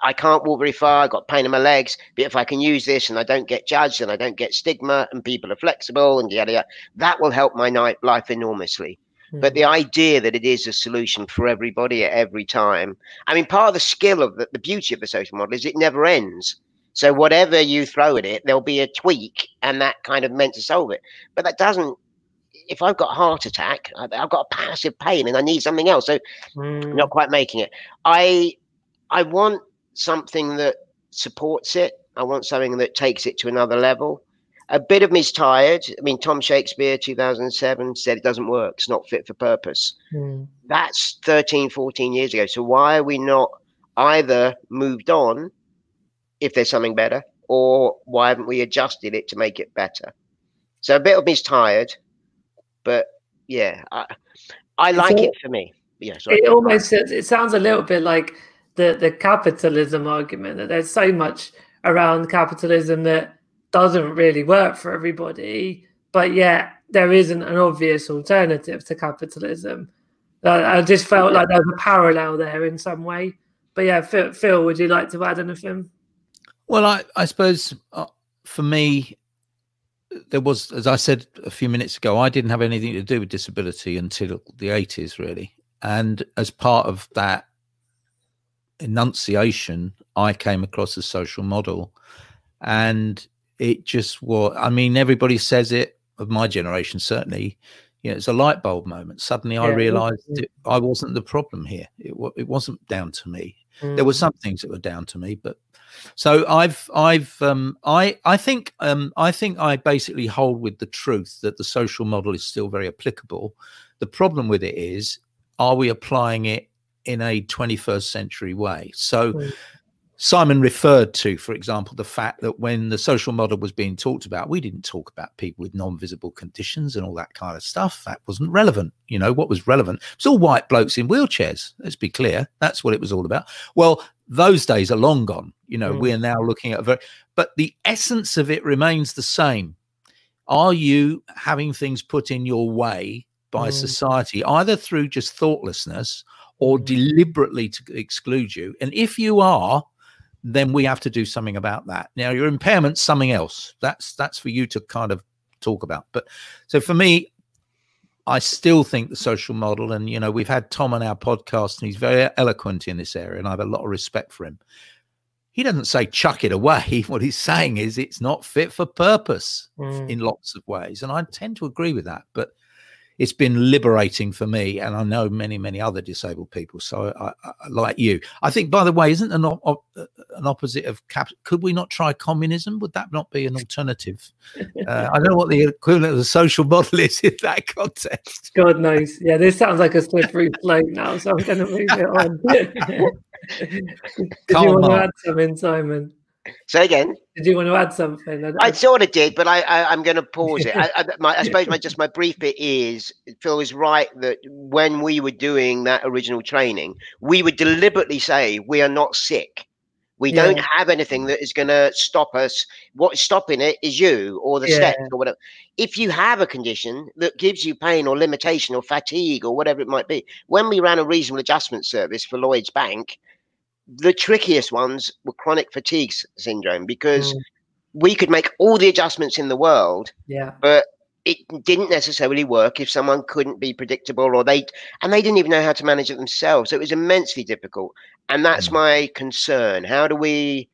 I can't walk very far. I've got pain in my legs. But if I can use this and I don't get judged and I don't get stigma and people are flexible and yada, yada that will help my life enormously. But the idea that it is a solution for everybody at every time. I mean, part of the skill of the, the beauty of the social model is it never ends. So whatever you throw at it, there'll be a tweak, and that kind of meant to solve it. But that doesn't. If I've got a heart attack, I've got a passive pain, and I need something else. So, mm. not quite making it. I, I want something that supports it. I want something that takes it to another level a bit of me's tired. I mean, Tom Shakespeare, 2007, said it doesn't work. It's not fit for purpose. Mm. That's 13, 14 years ago. So why are we not either moved on if there's something better, or why haven't we adjusted it to make it better? So a bit of me's tired, but yeah, I, I like so, it for me. Yeah, sorry. it almost it sounds a little bit like the the capitalism argument that there's so much around capitalism that doesn't really work for everybody, but yet there isn't an obvious alternative to capitalism. I just felt like there was a parallel there in some way. But yeah, Phil, Phil would you like to add anything? Well, I, I suppose uh, for me, there was, as I said a few minutes ago, I didn't have anything to do with disability until the 80s, really. And as part of that enunciation, I came across a social model. And it just was, I mean, everybody says it of my generation, certainly. You know, it's a light bulb moment. Suddenly yeah, I realized it, I wasn't the problem here. It, it wasn't down to me. Mm. There were mm. some things that were down to me, but so I've I've um, I I think um, I think I basically hold with the truth that the social model is still very applicable. The problem with it is, are we applying it in a 21st century way? So. Mm. Simon referred to, for example, the fact that when the social model was being talked about, we didn't talk about people with non-visible conditions and all that kind of stuff. That wasn't relevant. You know, what was relevant? It's all white blokes in wheelchairs. Let's be clear. That's what it was all about. Well, those days are long gone. You know, mm. we're now looking at a very, but the essence of it remains the same. Are you having things put in your way by mm. society, either through just thoughtlessness or mm. deliberately to exclude you? And if you are, then we have to do something about that. Now, your impairment's something else. That's that's for you to kind of talk about. But so for me, I still think the social model, and you know, we've had Tom on our podcast, and he's very eloquent in this area, and I have a lot of respect for him. He doesn't say chuck it away. What he's saying is it's not fit for purpose mm. in lots of ways, and I tend to agree with that. But it's been liberating for me, and I know many, many other disabled people. So, I, I, like you, I think. By the way, isn't an op- an opposite of cap? Could we not try communism? Would that not be an alternative? Uh, I don't know what the equivalent of the social model is in that context. God knows. Yeah, this sounds like a slippery slope now, so I'm going to move it on. Did you want to add something, Simon? Say again. Did you want to add something? I, I sort of did, but I, I am going to pause it. I, I, my, I suppose my just my brief bit is Phil is right that when we were doing that original training, we would deliberately say we are not sick. We yeah. don't have anything that is going to stop us. What's stopping it is you or the yeah. steps or whatever. If you have a condition that gives you pain or limitation or fatigue or whatever it might be, when we ran a reasonable adjustment service for Lloyd's Bank, the trickiest ones were chronic fatigue syndrome because mm. we could make all the adjustments in the world, yeah, but it didn't necessarily work if someone couldn't be predictable or they and they didn't even know how to manage it themselves. So it was immensely difficult, and that's mm. my concern. How do we,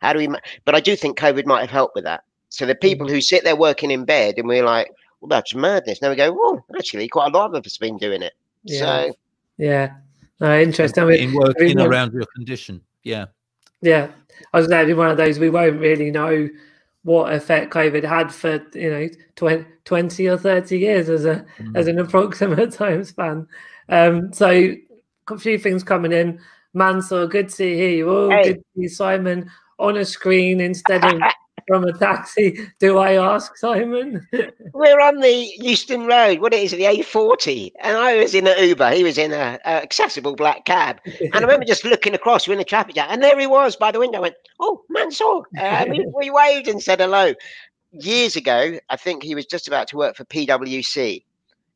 how do we? But I do think COVID might have helped with that. So the people mm. who sit there working in bed and we're like, well, that's madness. Now we go, oh, actually, quite a lot of us have been doing it. Yeah. So yeah, uh, interesting. I mean, in working around your condition. Yeah. Yeah. I was saying one of those we won't really know what effect COVID had for, you know, 20, 20 or 30 years as a mm. as an approximate time span. Um, so a few things coming in. Mansour, good to hear you. Oh, hey. good to see Simon on a screen instead of from a taxi, do I ask, Simon? We're on the Euston Road. What it is, the A40. And I was in an Uber. He was in a, a accessible black cab. And I remember just looking across, we're in the traffic jam. And there he was by the window. I went, Oh, Mansour. Uh, we, we waved and said hello. Years ago, I think he was just about to work for PwC.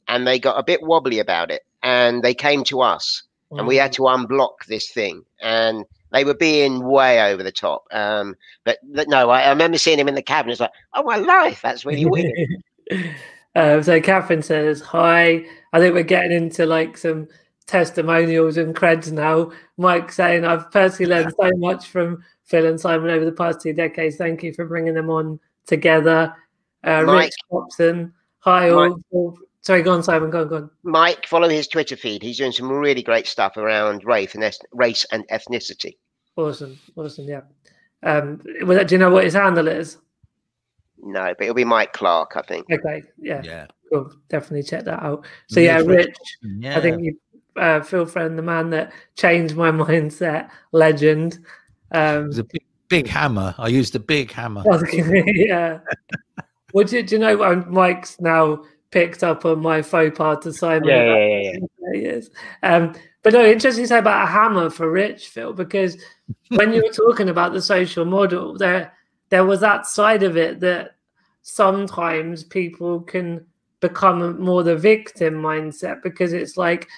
And they got a bit wobbly about it. And they came to us. And we had mm. to unblock this thing. And they were being way over the top. Um, but, but no, I, I, remember seeing him in the cabin. It's like, oh my life, that's really weird. uh, so Catherine says, "Hi, I think we're getting into like some testimonials and creds now." Mike saying, "I've personally learned so much from Phil and Simon over the past two decades. Thank you for bringing them on together." Uh, Mike, Rich Thompson, hi all. Sorry, go on, Simon. Go on, go on. Mike, follow his Twitter feed. He's doing some really great stuff around race and race and ethnicity. Awesome, awesome. Yeah. Um, do you know what his handle is? No, but it'll be Mike Clark, I think. Okay. Yeah. Yeah. Cool. Definitely check that out. So yeah, Rich. Yeah. I think you, uh, Phil Friend, the man that changed my mindset, legend. Um, it was a big, big hammer. I used a big hammer. yeah. Well, do, do you know what Mike's now picked up on my faux pas to Simon. Yeah, yeah, yeah, yeah. Um, but no, interesting to say about a hammer for Rich, Phil, because when you were talking about the social model, there there was that side of it that sometimes people can become more the victim mindset because it's like,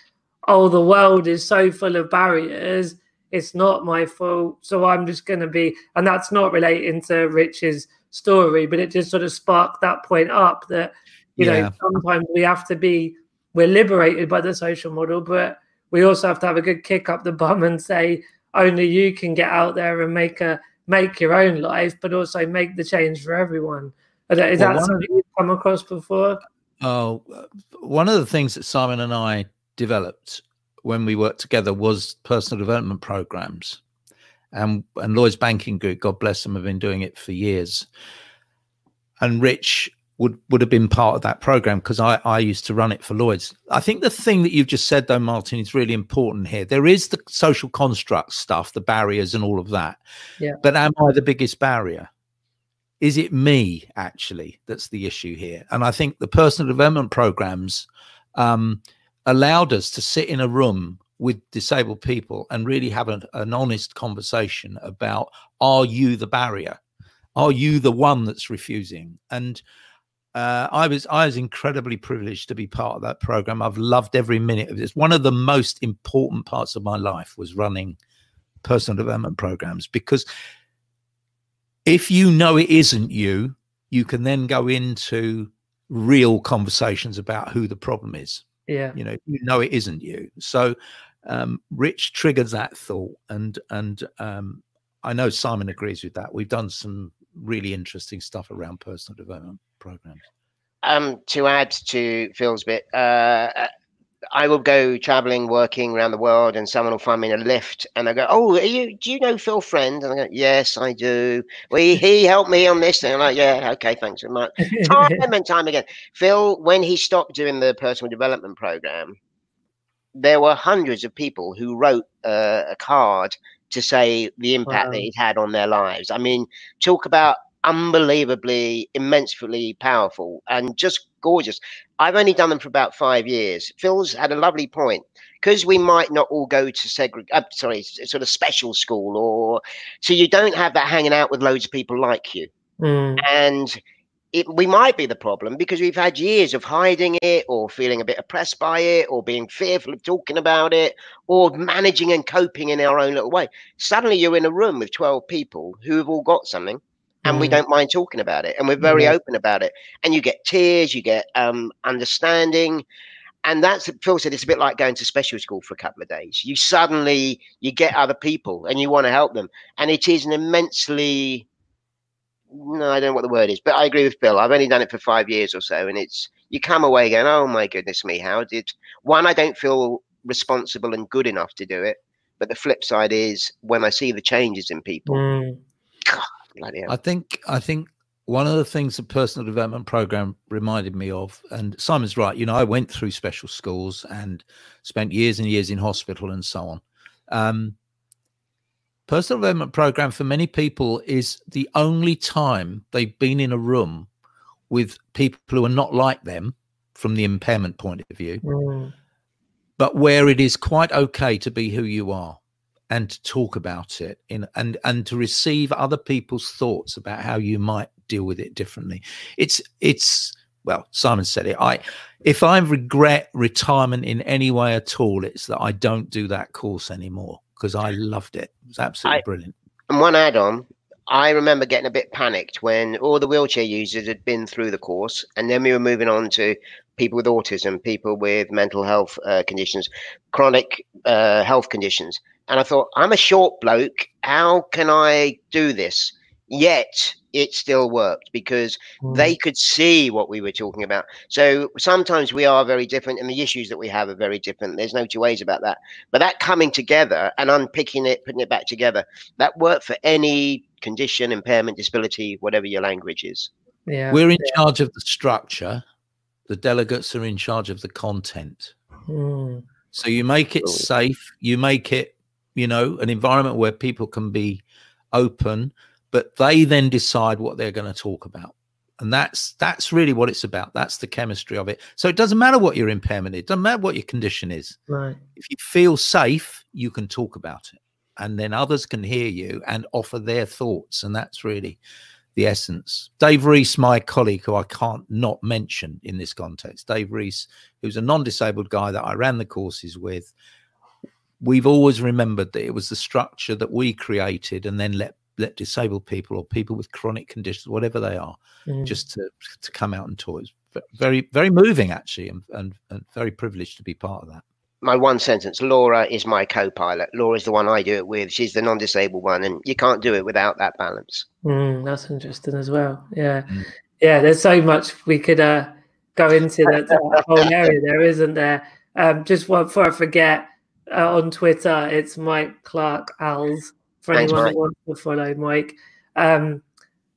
oh, the world is so full of barriers. It's not my fault. So I'm just going to be, and that's not relating to Rich's story, but it just sort of sparked that point up that you yeah. know sometimes we have to be we're liberated by the social model, but we also have to have a good kick up the bum and say only you can get out there and make a make your own life, but also make the change for everyone. Is well, that something you've come across before? Oh, one of the things that Simon and I developed when we worked together was personal development programs. And, and Lloyd's Banking Group, God bless them, have been doing it for years. And Rich would would have been part of that program because I, I used to run it for Lloyd's. I think the thing that you've just said though, Martyn, is really important here. There is the social construct stuff, the barriers and all of that. Yeah. But am I the biggest barrier? Is it me actually that's the issue here? And I think the personal development programs um, allowed us to sit in a room with disabled people and really have an, an honest conversation about are you the barrier? Are you the one that's refusing? And uh, I was I was incredibly privileged to be part of that program. I've loved every minute of this. One of the most important parts of my life was running personal development programs because if you know it isn't you, you can then go into real conversations about who the problem is. Yeah, you know, you know it isn't you. So, um, Rich triggered that thought, and and um, I know Simon agrees with that. We've done some really interesting stuff around personal development programs. Um, to add to Phil's bit, uh, I will go traveling, working around the world, and someone will find me in a lift, and I go, "Oh, you? Do you know Phil Friend?" And I go, "Yes, I do. Well, he, he helped me on this." thing." I'm like, "Yeah, okay, thanks very much." time and time again, Phil, when he stopped doing the personal development program, there were hundreds of people who wrote uh, a card to say the impact wow. that he'd had on their lives. I mean, talk about unbelievably, immensely powerful and just gorgeous. I've only done them for about five years. Phil's had a lovely point because we might not all go to segre- uh, sorry, sort of special school, or so you don't have that hanging out with loads of people like you. Mm. And it, we might be the problem because we've had years of hiding it or feeling a bit oppressed by it or being fearful of talking about it or managing and coping in our own little way. Suddenly you're in a room with 12 people who have all got something and mm. we don't mind talking about it and we're very mm. open about it and you get tears you get um, understanding and that's phil said it's a bit like going to special school for a couple of days you suddenly you get other people and you want to help them and it is an immensely no i don't know what the word is but i agree with bill i've only done it for five years or so and it's you come away going oh my goodness me how did one i don't feel responsible and good enough to do it but the flip side is when i see the changes in people mm. God, I think I think one of the things the personal development program reminded me of, and Simon's right. You know, I went through special schools and spent years and years in hospital and so on. Um, personal development program for many people is the only time they've been in a room with people who are not like them from the impairment point of view, mm. but where it is quite okay to be who you are and to talk about it in and and to receive other people's thoughts about how you might deal with it differently. It's it's well simon said it. I if i regret retirement in any way at all it's that i don't do that course anymore because i loved it it was absolutely I, brilliant and one add-on I remember getting a bit panicked when all the wheelchair users had been through the course, and then we were moving on to people with autism, people with mental health uh, conditions, chronic uh, health conditions. And I thought, I'm a short bloke. How can I do this? Yet it still worked because mm. they could see what we were talking about. So sometimes we are very different and the issues that we have are very different. There's no two ways about that. But that coming together and unpicking it, putting it back together, that worked for any condition, impairment, disability, whatever your language is. Yeah. We're in yeah. charge of the structure. The delegates are in charge of the content. Mm. So you make it safe, you make it you know, an environment where people can be open, but they then decide what they're going to talk about. And that's that's really what it's about. That's the chemistry of it. So it doesn't matter what your impairment is, it doesn't matter what your condition is. Right. If you feel safe, you can talk about it. And then others can hear you and offer their thoughts. And that's really the essence. Dave Reese, my colleague, who I can't not mention in this context, Dave Reese, who's a non disabled guy that I ran the courses with, we've always remembered that it was the structure that we created and then let let disabled people or people with chronic conditions, whatever they are, mm. just to to come out and talk. It's very very moving actually, and, and and very privileged to be part of that. My one sentence laura is my co-pilot. Laura is the one i do it with. She's the non-disabled one and you can't do it without that balance. Mm, that's interesting as well. Yeah. Mm. yeah there's so much we could uh, go into that, that whole area there isn't there? Um, just before i forget uh, on twitter it's mike clark als for Thanks, anyone Mike. that wants to follow mike um,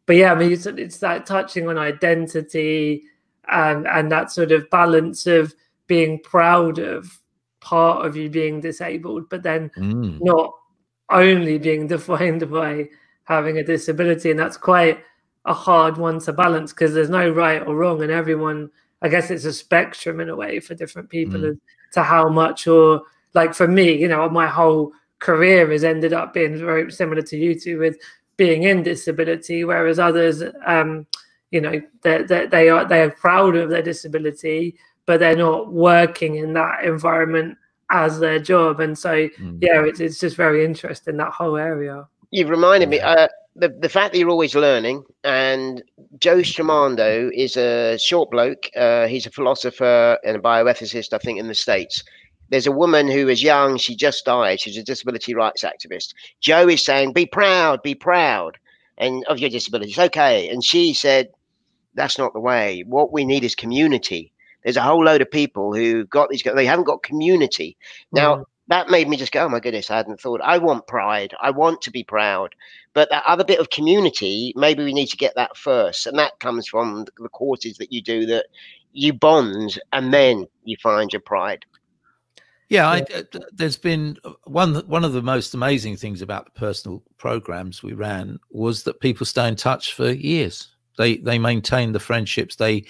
but yeah i mean it's, it's that touching on identity and and that sort of balance of being proud of part of you being disabled, but then mm. not only being defined by having a disability. And that's quite a hard one to balance because there's no right or wrong. And everyone, I guess it's a spectrum in a way for different people mm. as to how much, or like for me, you know, my whole career has ended up being very similar to you two with being in disability, whereas others, um, you know, they, they, they are they are proud of their disability, but they're not working in that environment as their job. And so, mm. yeah, it's, it's just very interesting that whole area. You've reminded me. Uh, the, the fact that you're always learning, and Joe Stramondo is a short bloke. Uh, he's a philosopher and a bioethicist, I think, in the States. There's a woman who is young, she just died. She's a disability rights activist. Joe is saying, Be proud, be proud and of your disabilities. Okay. And she said, That's not the way. What we need is community. There's a whole load of people who got these, they haven't got community. Now, mm. that made me just go, oh my goodness, I hadn't thought. I want pride. I want to be proud. But that other bit of community, maybe we need to get that first. And that comes from the courses that you do that you bond and then you find your pride. Yeah, I, uh, there's been uh, one one of the most amazing things about the personal programs we ran was that people stay in touch for years. They they maintain the friendships. They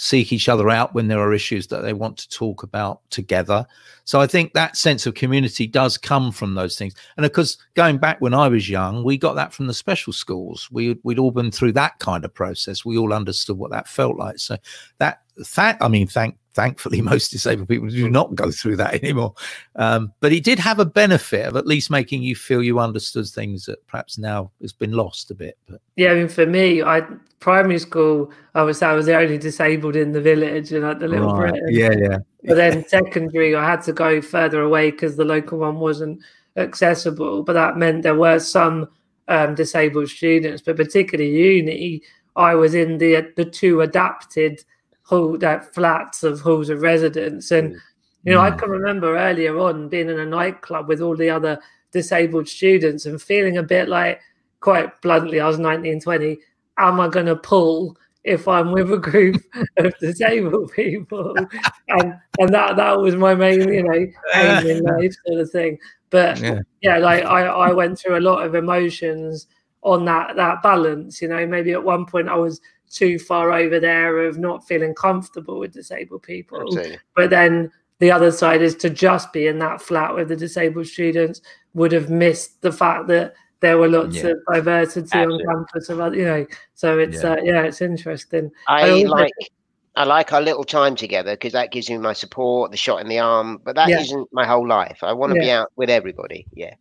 seek each other out when there are issues that they want to talk about together. So I think that sense of community does come from those things. And of course, going back when I was young, we got that from the special schools. We, we'd all been through that kind of process. We all understood what that felt like. So that, that I mean, thank thankfully most disabled people do not go through that anymore um, but it did have a benefit of at least making you feel you understood things that perhaps now has been lost a bit but yeah i mean for me i primary school i was i was the only disabled in the village and at the little right. Britain. yeah yeah but then secondary i had to go further away because the local one wasn't accessible but that meant there were some um, disabled students but particularly uni i was in the the two adapted hall that flats of halls of residence. And mm. you know, mm. I can remember earlier on being in a nightclub with all the other disabled students and feeling a bit like, quite bluntly, I was 19, 20, am I going to pull if I'm with a group of disabled people? and and that that was my main, you know, aim in life sort of thing. But yeah. yeah, like I, I went through a lot of emotions on that that balance. You know, maybe at one point I was too far over there of not feeling comfortable with disabled people. Absolutely. But then the other side is to just be in that flat with the disabled students would have missed the fact that there were lots yeah. of diversity Absolutely. on campus of you know. So it's yeah, uh, yeah it's interesting. I, I like I like our little time together because that gives me my support, the shot in the arm. But that yeah. not my whole life. I want to be out with everybody. Yeah.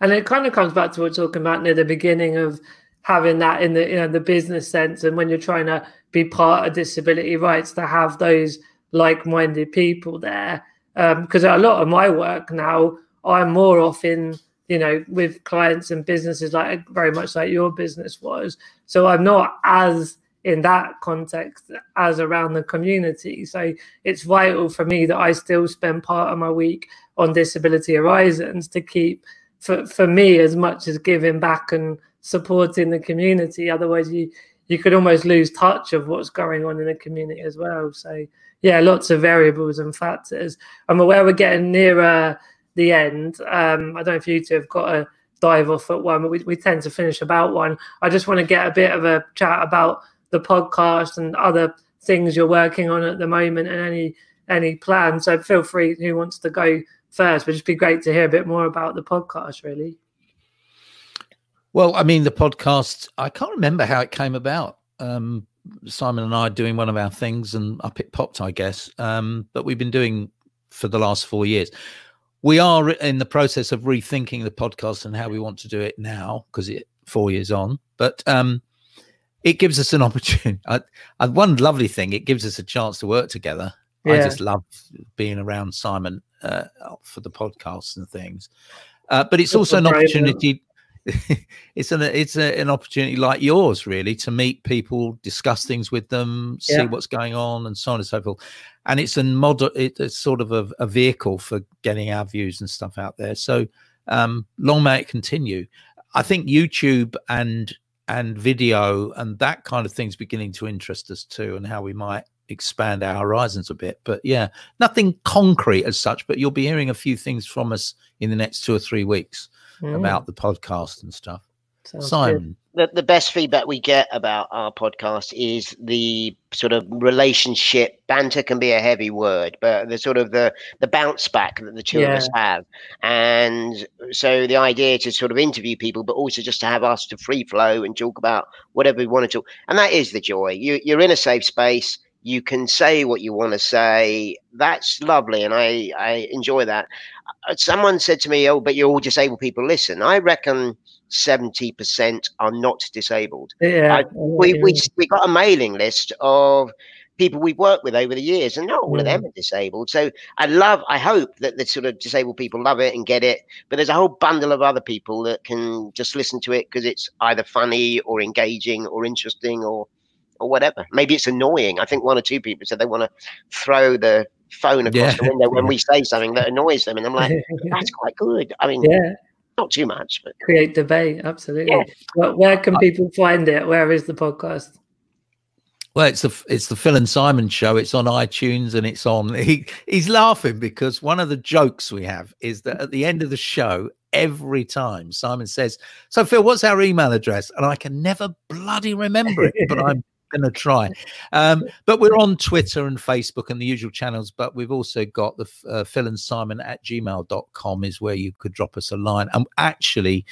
And it kind of comes back to what we're talking about near the beginning of having that in the you know the business sense. And when you're trying to be part of disability rights to have those like-minded people there. Because um, a lot of my work now i'm more often you know with clients and businesses like very much like your business was. So i'm not as in that context as around the community. So it's vital for me that i still spend part of my week on disability horizons to keep for, for me as much as giving back and supporting the community. Otherwise, you you could almost lose touch of what's going on in the community as well. So yeah, lots of variables and factors. I'm aware we're getting nearer the end. Um, I don't know if you two have got a dive off at one, but we, we tend to finish about one. I just want to get a bit of a chat about the podcast and other things you're working on at the moment and any any plans. So feel free who wants to go first, but just be great to hear a bit more about the podcast really. Well, I mean, the podcast, I can't remember how it came about. Um, Simon and I are doing one of our things and up it popped, I guess. Um, but we've been doing for the last four years. We are in the process of rethinking the podcast and how we want to do it now because it four years on, but um, it gives us an opportunity. I, I, one lovely thing, it gives us a chance to work together. Yeah. I just love being around Simon uh, for the podcasts and things. Uh, but it's also an opportunity. it's an it's a, an opportunity like yours, really, to meet people, discuss things with them, see yeah. what's going on, and so on and so forth. And it's a model. It's sort of a, a, vehicle for getting our views and stuff out there. So um, long may it continue. I think YouTube and and video and that kind of thing's beginning to interest us too, and how we might expand our horizons a bit. But yeah, nothing concrete as such. But you'll be hearing a few things from us in the next two or three weeks mm. about the podcast and stuff. Sounds Simon. The, the best feedback we get about our podcast is the sort of relationship banter can be a heavy word but the sort of the the bounce back that the two yeah. of us have and so the idea to sort of interview people but also just to have us to free flow and talk about whatever we want to talk and that is the joy you, you're in a safe space you can say what you want to say. That's lovely, and I I enjoy that. Uh, someone said to me, "Oh, but you're all disabled people." Listen, I reckon seventy percent are not disabled. Yeah, I, we we we got a mailing list of people we've worked with over the years, and not all mm. of them are disabled. So I love, I hope that the sort of disabled people love it and get it. But there's a whole bundle of other people that can just listen to it because it's either funny or engaging or interesting or or whatever. Maybe it's annoying. I think one or two people said they want to throw the phone across yeah. the window when we say something that annoys them, and I'm like, that's quite good. I mean, yeah. Not too much, but create debate. Absolutely. Yeah. Well, where can people find it? Where is the podcast? Well, it's the it's the Phil and Simon show. It's on iTunes and it's on. He he's laughing because one of the jokes we have is that at the end of the show, every time Simon says, "So Phil, what's our email address?" and I can never bloody remember it, but I'm going to try. Um, but we're on Twitter and Facebook and the usual channels. But we've also got the uh, Phil and Simon at gmail.com is where you could drop us a line. And actually,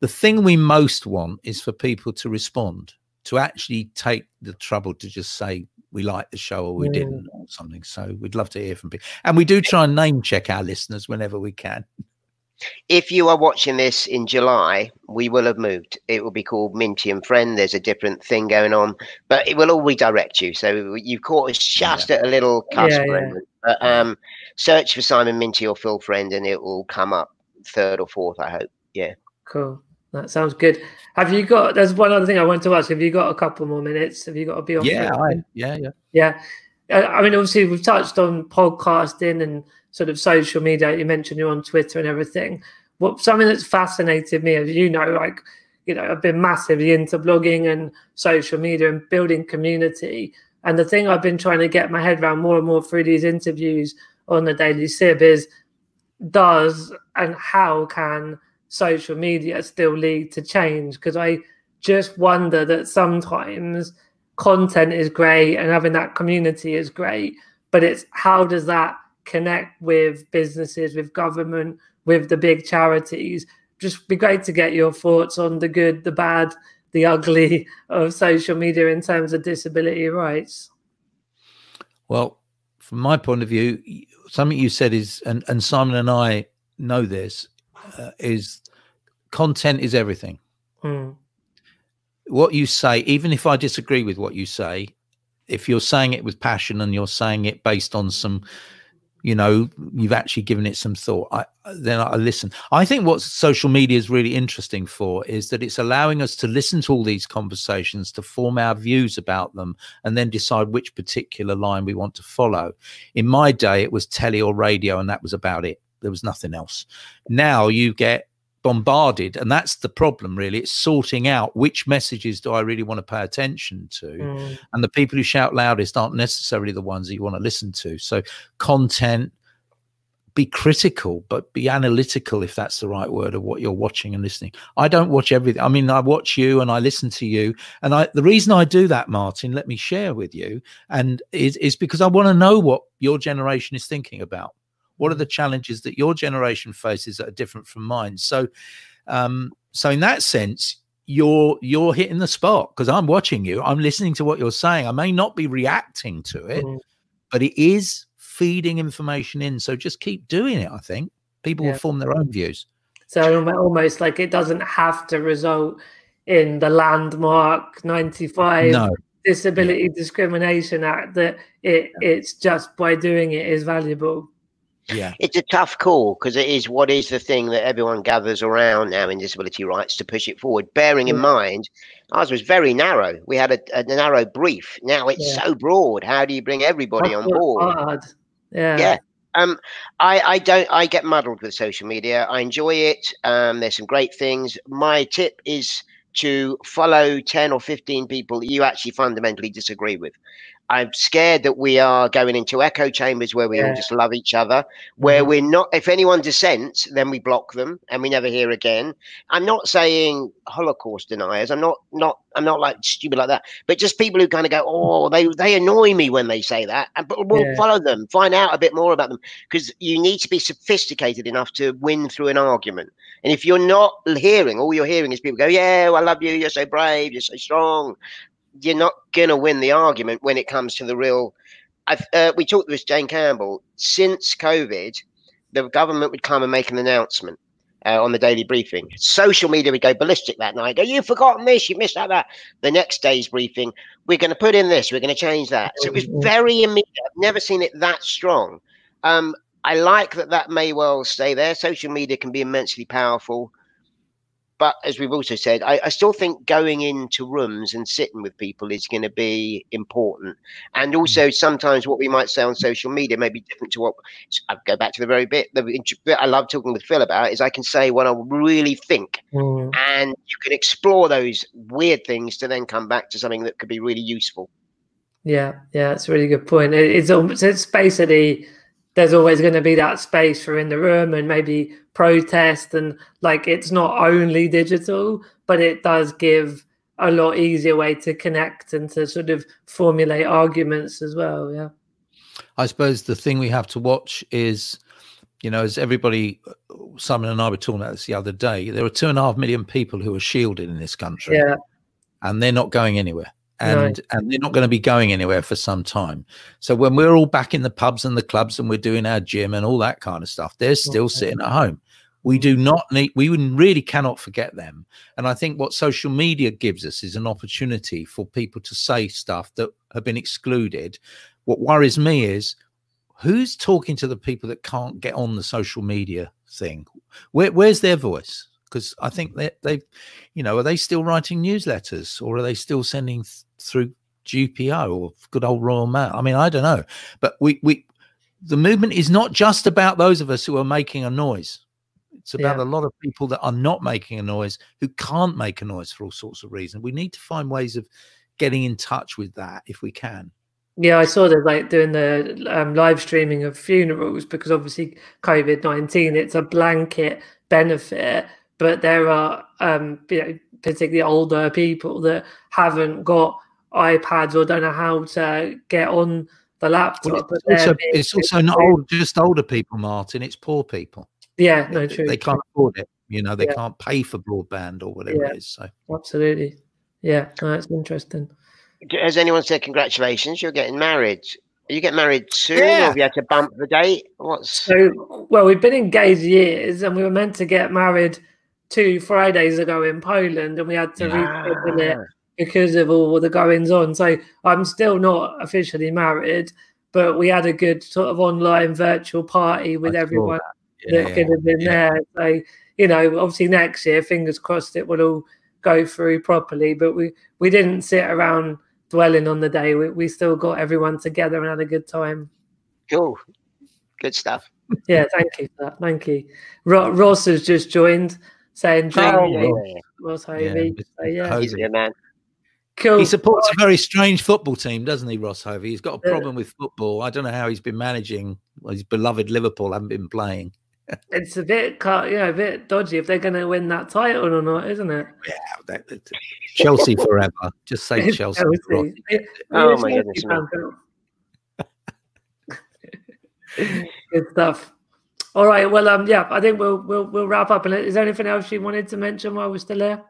the thing we most want is for people to respond, to actually take the trouble to just say, we like the show or we mm. didn't or something. So we'd love to hear from people. And we do try and name check our listeners whenever we can. If you are watching this in July, we will have moved. It will be called Minty and Friend. There's a different thing going on, but it will all redirect you. So you've caught us just yeah. at a little cusp. Yeah, yeah. But um, search for Simon Minty or Phil Friend, and it will come up third or fourth. I hope. Yeah. Cool. That sounds good. Have you got? There's one other thing I want to ask. Have you got a couple more minutes? Have you got to be on? Yeah, I, yeah, yeah, yeah. I mean, obviously, we've touched on podcasting and sort of social media. You mentioned you're on Twitter and everything. What something that's fascinated me, as you know, like you know, I've been massively into blogging and social media and building community. And the thing I've been trying to get my head around more and more through these interviews on the Daily Sib is does and how can social media still lead to change? Because I just wonder that sometimes content is great and having that community is great, but it's how does that connect with businesses, with government, with the big charities. Just be great to get your thoughts on the good, the bad, the ugly of social media in terms of disability rights. Well, from my point of view, something you said is, and, and Simon and I know this, uh, is content is everything. Mm. What you say, even if I disagree with what you say, if you're saying it with passion and you're saying it based on some you know you've actually given it some thought. I, then i listen i think what social media is really interesting for is that it's allowing us to listen to all these conversations to form our views about them and then decide which particular line we want to follow. In my day it was telly or radio and that was about it. There was nothing else. Now you get bombarded and that's the problem really. It's sorting out which messages do i really want to pay attention to. Mm. and the people who shout loudest aren't necessarily the ones that you want to listen to. So content be critical but be analytical if that's the right word of what you're watching and listening. I don't watch everything i mean i watch you and i listen to you and i the reason i do that martyn let me share with you and is, is because i want to know what your generation is thinking about what are the challenges that your generation faces that are different from mine? So, um, so in that sense, you're you're hitting the spot because I'm watching you. I'm listening to what you're saying. I may not be reacting to it, mm. but it is feeding information in. So just keep doing it. I think people yeah. will form their own views. So almost like it doesn't have to result in the landmark 95 No. Disability Discrimination Act that it it's just by doing it is valuable. Yeah. It's a tough call because it is what is the thing that everyone gathers around now in disability rights to push it forward. Bearing in mind, ours was very narrow. We had a, a narrow brief. Now it's Yeah. so broad. How do you bring everybody That's on board? hard. Yeah. Yeah. Um, I, I don't. I get muddled with social media. I enjoy it. Um, there's some great things. My tip is to follow ten or fifteen people that you actually fundamentally disagree with. I'm scared that we are going into echo chambers where we Yeah. all just love each other, where Mhm. we're not. If anyone dissents, then we block them and we never hear again. I'm not saying Holocaust deniers. I'm not. Not. I'm not like stupid like that. But just people who kind of go, oh, they they annoy me when they say that. And but we'll Yeah. follow them, find out a bit more about them because you need to be sophisticated enough to win through an argument. And if you're not hearing, all you're hearing is people go, "Yeah, well, I love you. You're so brave. You're so strong." You're not gonna win the argument when it comes to the real. I've, uh, we talked with Jane Campbell since COVID. The government would come and make an announcement uh, on the daily briefing. Social media would go ballistic that night. Go, you've forgotten this. You missed out that. The next day's briefing, we're going to put in this. We're going to change that. So it was Mhm. very immediate. I've never seen it that strong. Um, I like that that may well stay there. Social media can be immensely powerful. But as we've also said, I, I still think going into rooms and sitting with people is going to be important. And also, sometimes what we might say on social media may be different to what I go back to the very bit. The bit I love talking with Phil about is I can say what I really think, Mm. and you can explore those weird things to then come back to something that could be really useful. Yeah, yeah, that's a really good point. It's almost it's basically there's always going to be that space for in the room and maybe protest and like it's not only digital, but it does give a lot easier way to connect and to sort of formulate arguments as well. Yeah, I suppose the thing we have to watch is, you know, as everybody, Simon and I were talking about this the other day, there are two and a half million people who are shielded in this country, yeah, and they're not going anywhere. No. And and they're not going to be going anywhere for some time. So when we're all back in the pubs and the clubs and we're doing our gym and all that kind of stuff, they're still Okay. sitting at home. We do not need. We really cannot forget them. And I think what social media gives us is an opportunity for people to say stuff that have been excluded. What worries me is who's talking to the people that can't get on the social media thing Where, where's their voice because i think that they you know are they still writing newsletters or are they still sending th- through gpo or good old royal mail. I mean i don't know. But we we the movement is not just about those of us who are making a noise. It's about Yeah. a lot of people that are not making a noise who can't make a noise for all sorts of reasons. We need to find ways of getting in touch with that if we can. Yeah. I saw them like doing the um, live streaming of funerals because obviously COVID nineteen it's a blanket benefit, but there are um, you know particularly older people that haven't got iPads or don't know how to get on the laptop. Well, it's, also, they're it's also not old, just older people, Martyn. It's poor people. Yeah, no, They- true. They can't afford it. You know, they Yeah. can't pay for broadband or whatever Yeah. it is. So Absolutely. Yeah, no, that's interesting. Has anyone said congratulations? You're getting married. Are you get married soon, or have you had to bump the date? What's So, well, we've been engaged years, and we were meant to get married two Fridays ago in Poland, and we had to reschedule it because of all the goings on. So I'm still not officially married, but we had a good sort of online virtual party with I saw everyone yeah, that could have been yeah. there. So you know, obviously next year, fingers crossed, it will all go through properly. But we we didn't sit around dwelling on the day. We we still got everyone together and had a good time. cool, good stuff. Yeah, thank you for that. Thank you. Ro- Ross has just joined, saying dream Oh, yeah. Ross Yeah, Hovey. Mr. So, yeah, He's a good man. Cool. He supports a very strange football team, doesn't he, Ross Hovey? He's got a problem with football. I don't know how he's been managing. Well, his beloved Liverpool haven't been playing. It's a bit, yeah, a bit dodgy if they're going to win that title or not, isn't it? Yeah, that- that- Chelsea forever. Just say Chelsea. Ross. Chelsea. Yeah, Oh, my goodness me. fan, Phil. Good stuff. All right. Well, um, yeah, I think we'll we'll we'll wrap up. And is there anything else you wanted to mention while we're still here?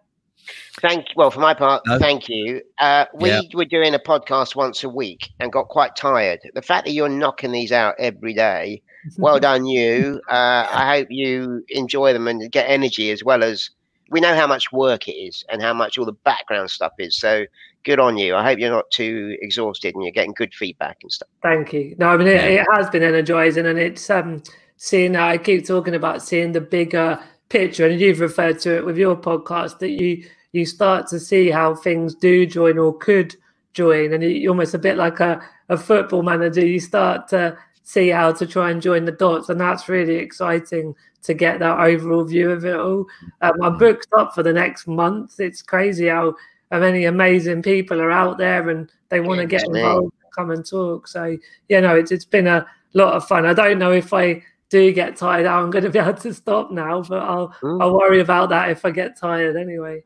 Thank well for my part. No. Thank you. Uh, we Yeah. were doing a podcast once a week and got quite tired. The fact that you're knocking these out every day, well done, you. Uh, I hope you enjoy them and get energy as well as we know how much work it is and how much all the background stuff is. So good on you. I hope you're not too exhausted and you're getting good feedback and stuff. Thank you. No, I mean it, it has been energizing, and it's um seeing. I keep talking about seeing the bigger picture, and you've referred to it with your podcast that you you start to see how things do join or could join, and you almost a bit like a, a football manager. You start to see how to try and join the dots, and that's really exciting to get that overall view of it all. Um, I'm booked up for the next month. It's crazy how, how many amazing people are out there, and they want to get involved, come and talk. So you know, it's it's been a lot of fun. I don't know if I do get tired, I'm going to be able to stop now, but I'll mm. I'll worry about that if I get tired anyway.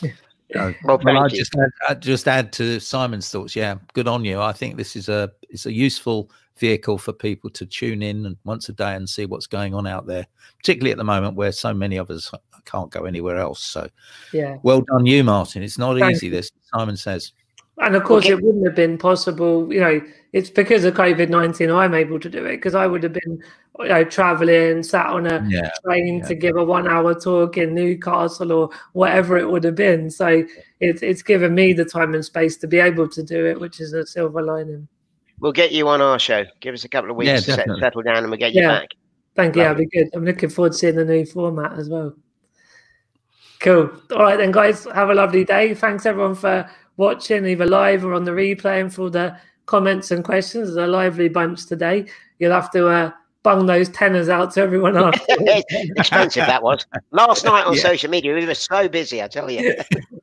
well, well I just add, I just add to Simon's thoughts. Yeah, good on you. I think this is a it's a useful vehicle for people to tune in once a day and see what's going on out there, particularly at the moment where so many of us can't go anywhere else. So, yeah, well done, you, Martyn. It's not Thank easy. You. This Simon says. And of course, okay. it wouldn't have been possible. You know, it's because of COVID nineteen I'm able to do it because I would have been, you know, traveling, sat on a yeah, train yeah. to give a one hour talk in Newcastle or whatever it would have been. So it's it's given me the time and space to be able to do it, which is a silver lining. We'll get you on our show. Give us a couple of weeks yeah, to settle down, and we'll get you back. Thank you. That'd be good. I'm looking forward to seeing the new format as well. Cool. All right, then, guys. Have a lovely day. Thanks everyone for watching, either live or on the replay, and for the comments and questions. There's a lively bunch today. You'll have to uh, bung those tenners out to everyone else. Expensive that was. Last night on yeah. social media, we were so busy, I tell you.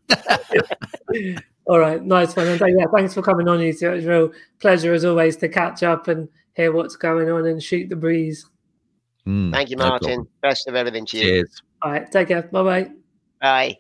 All right, nice one. And yeah, thanks for coming on, you two. It was a real pleasure as always to catch up and hear what's going on and shoot the breeze. Mm, Thank you, Martyn. No Best of everything to you. Cheers. All right, take care. Bye-bye. Bye.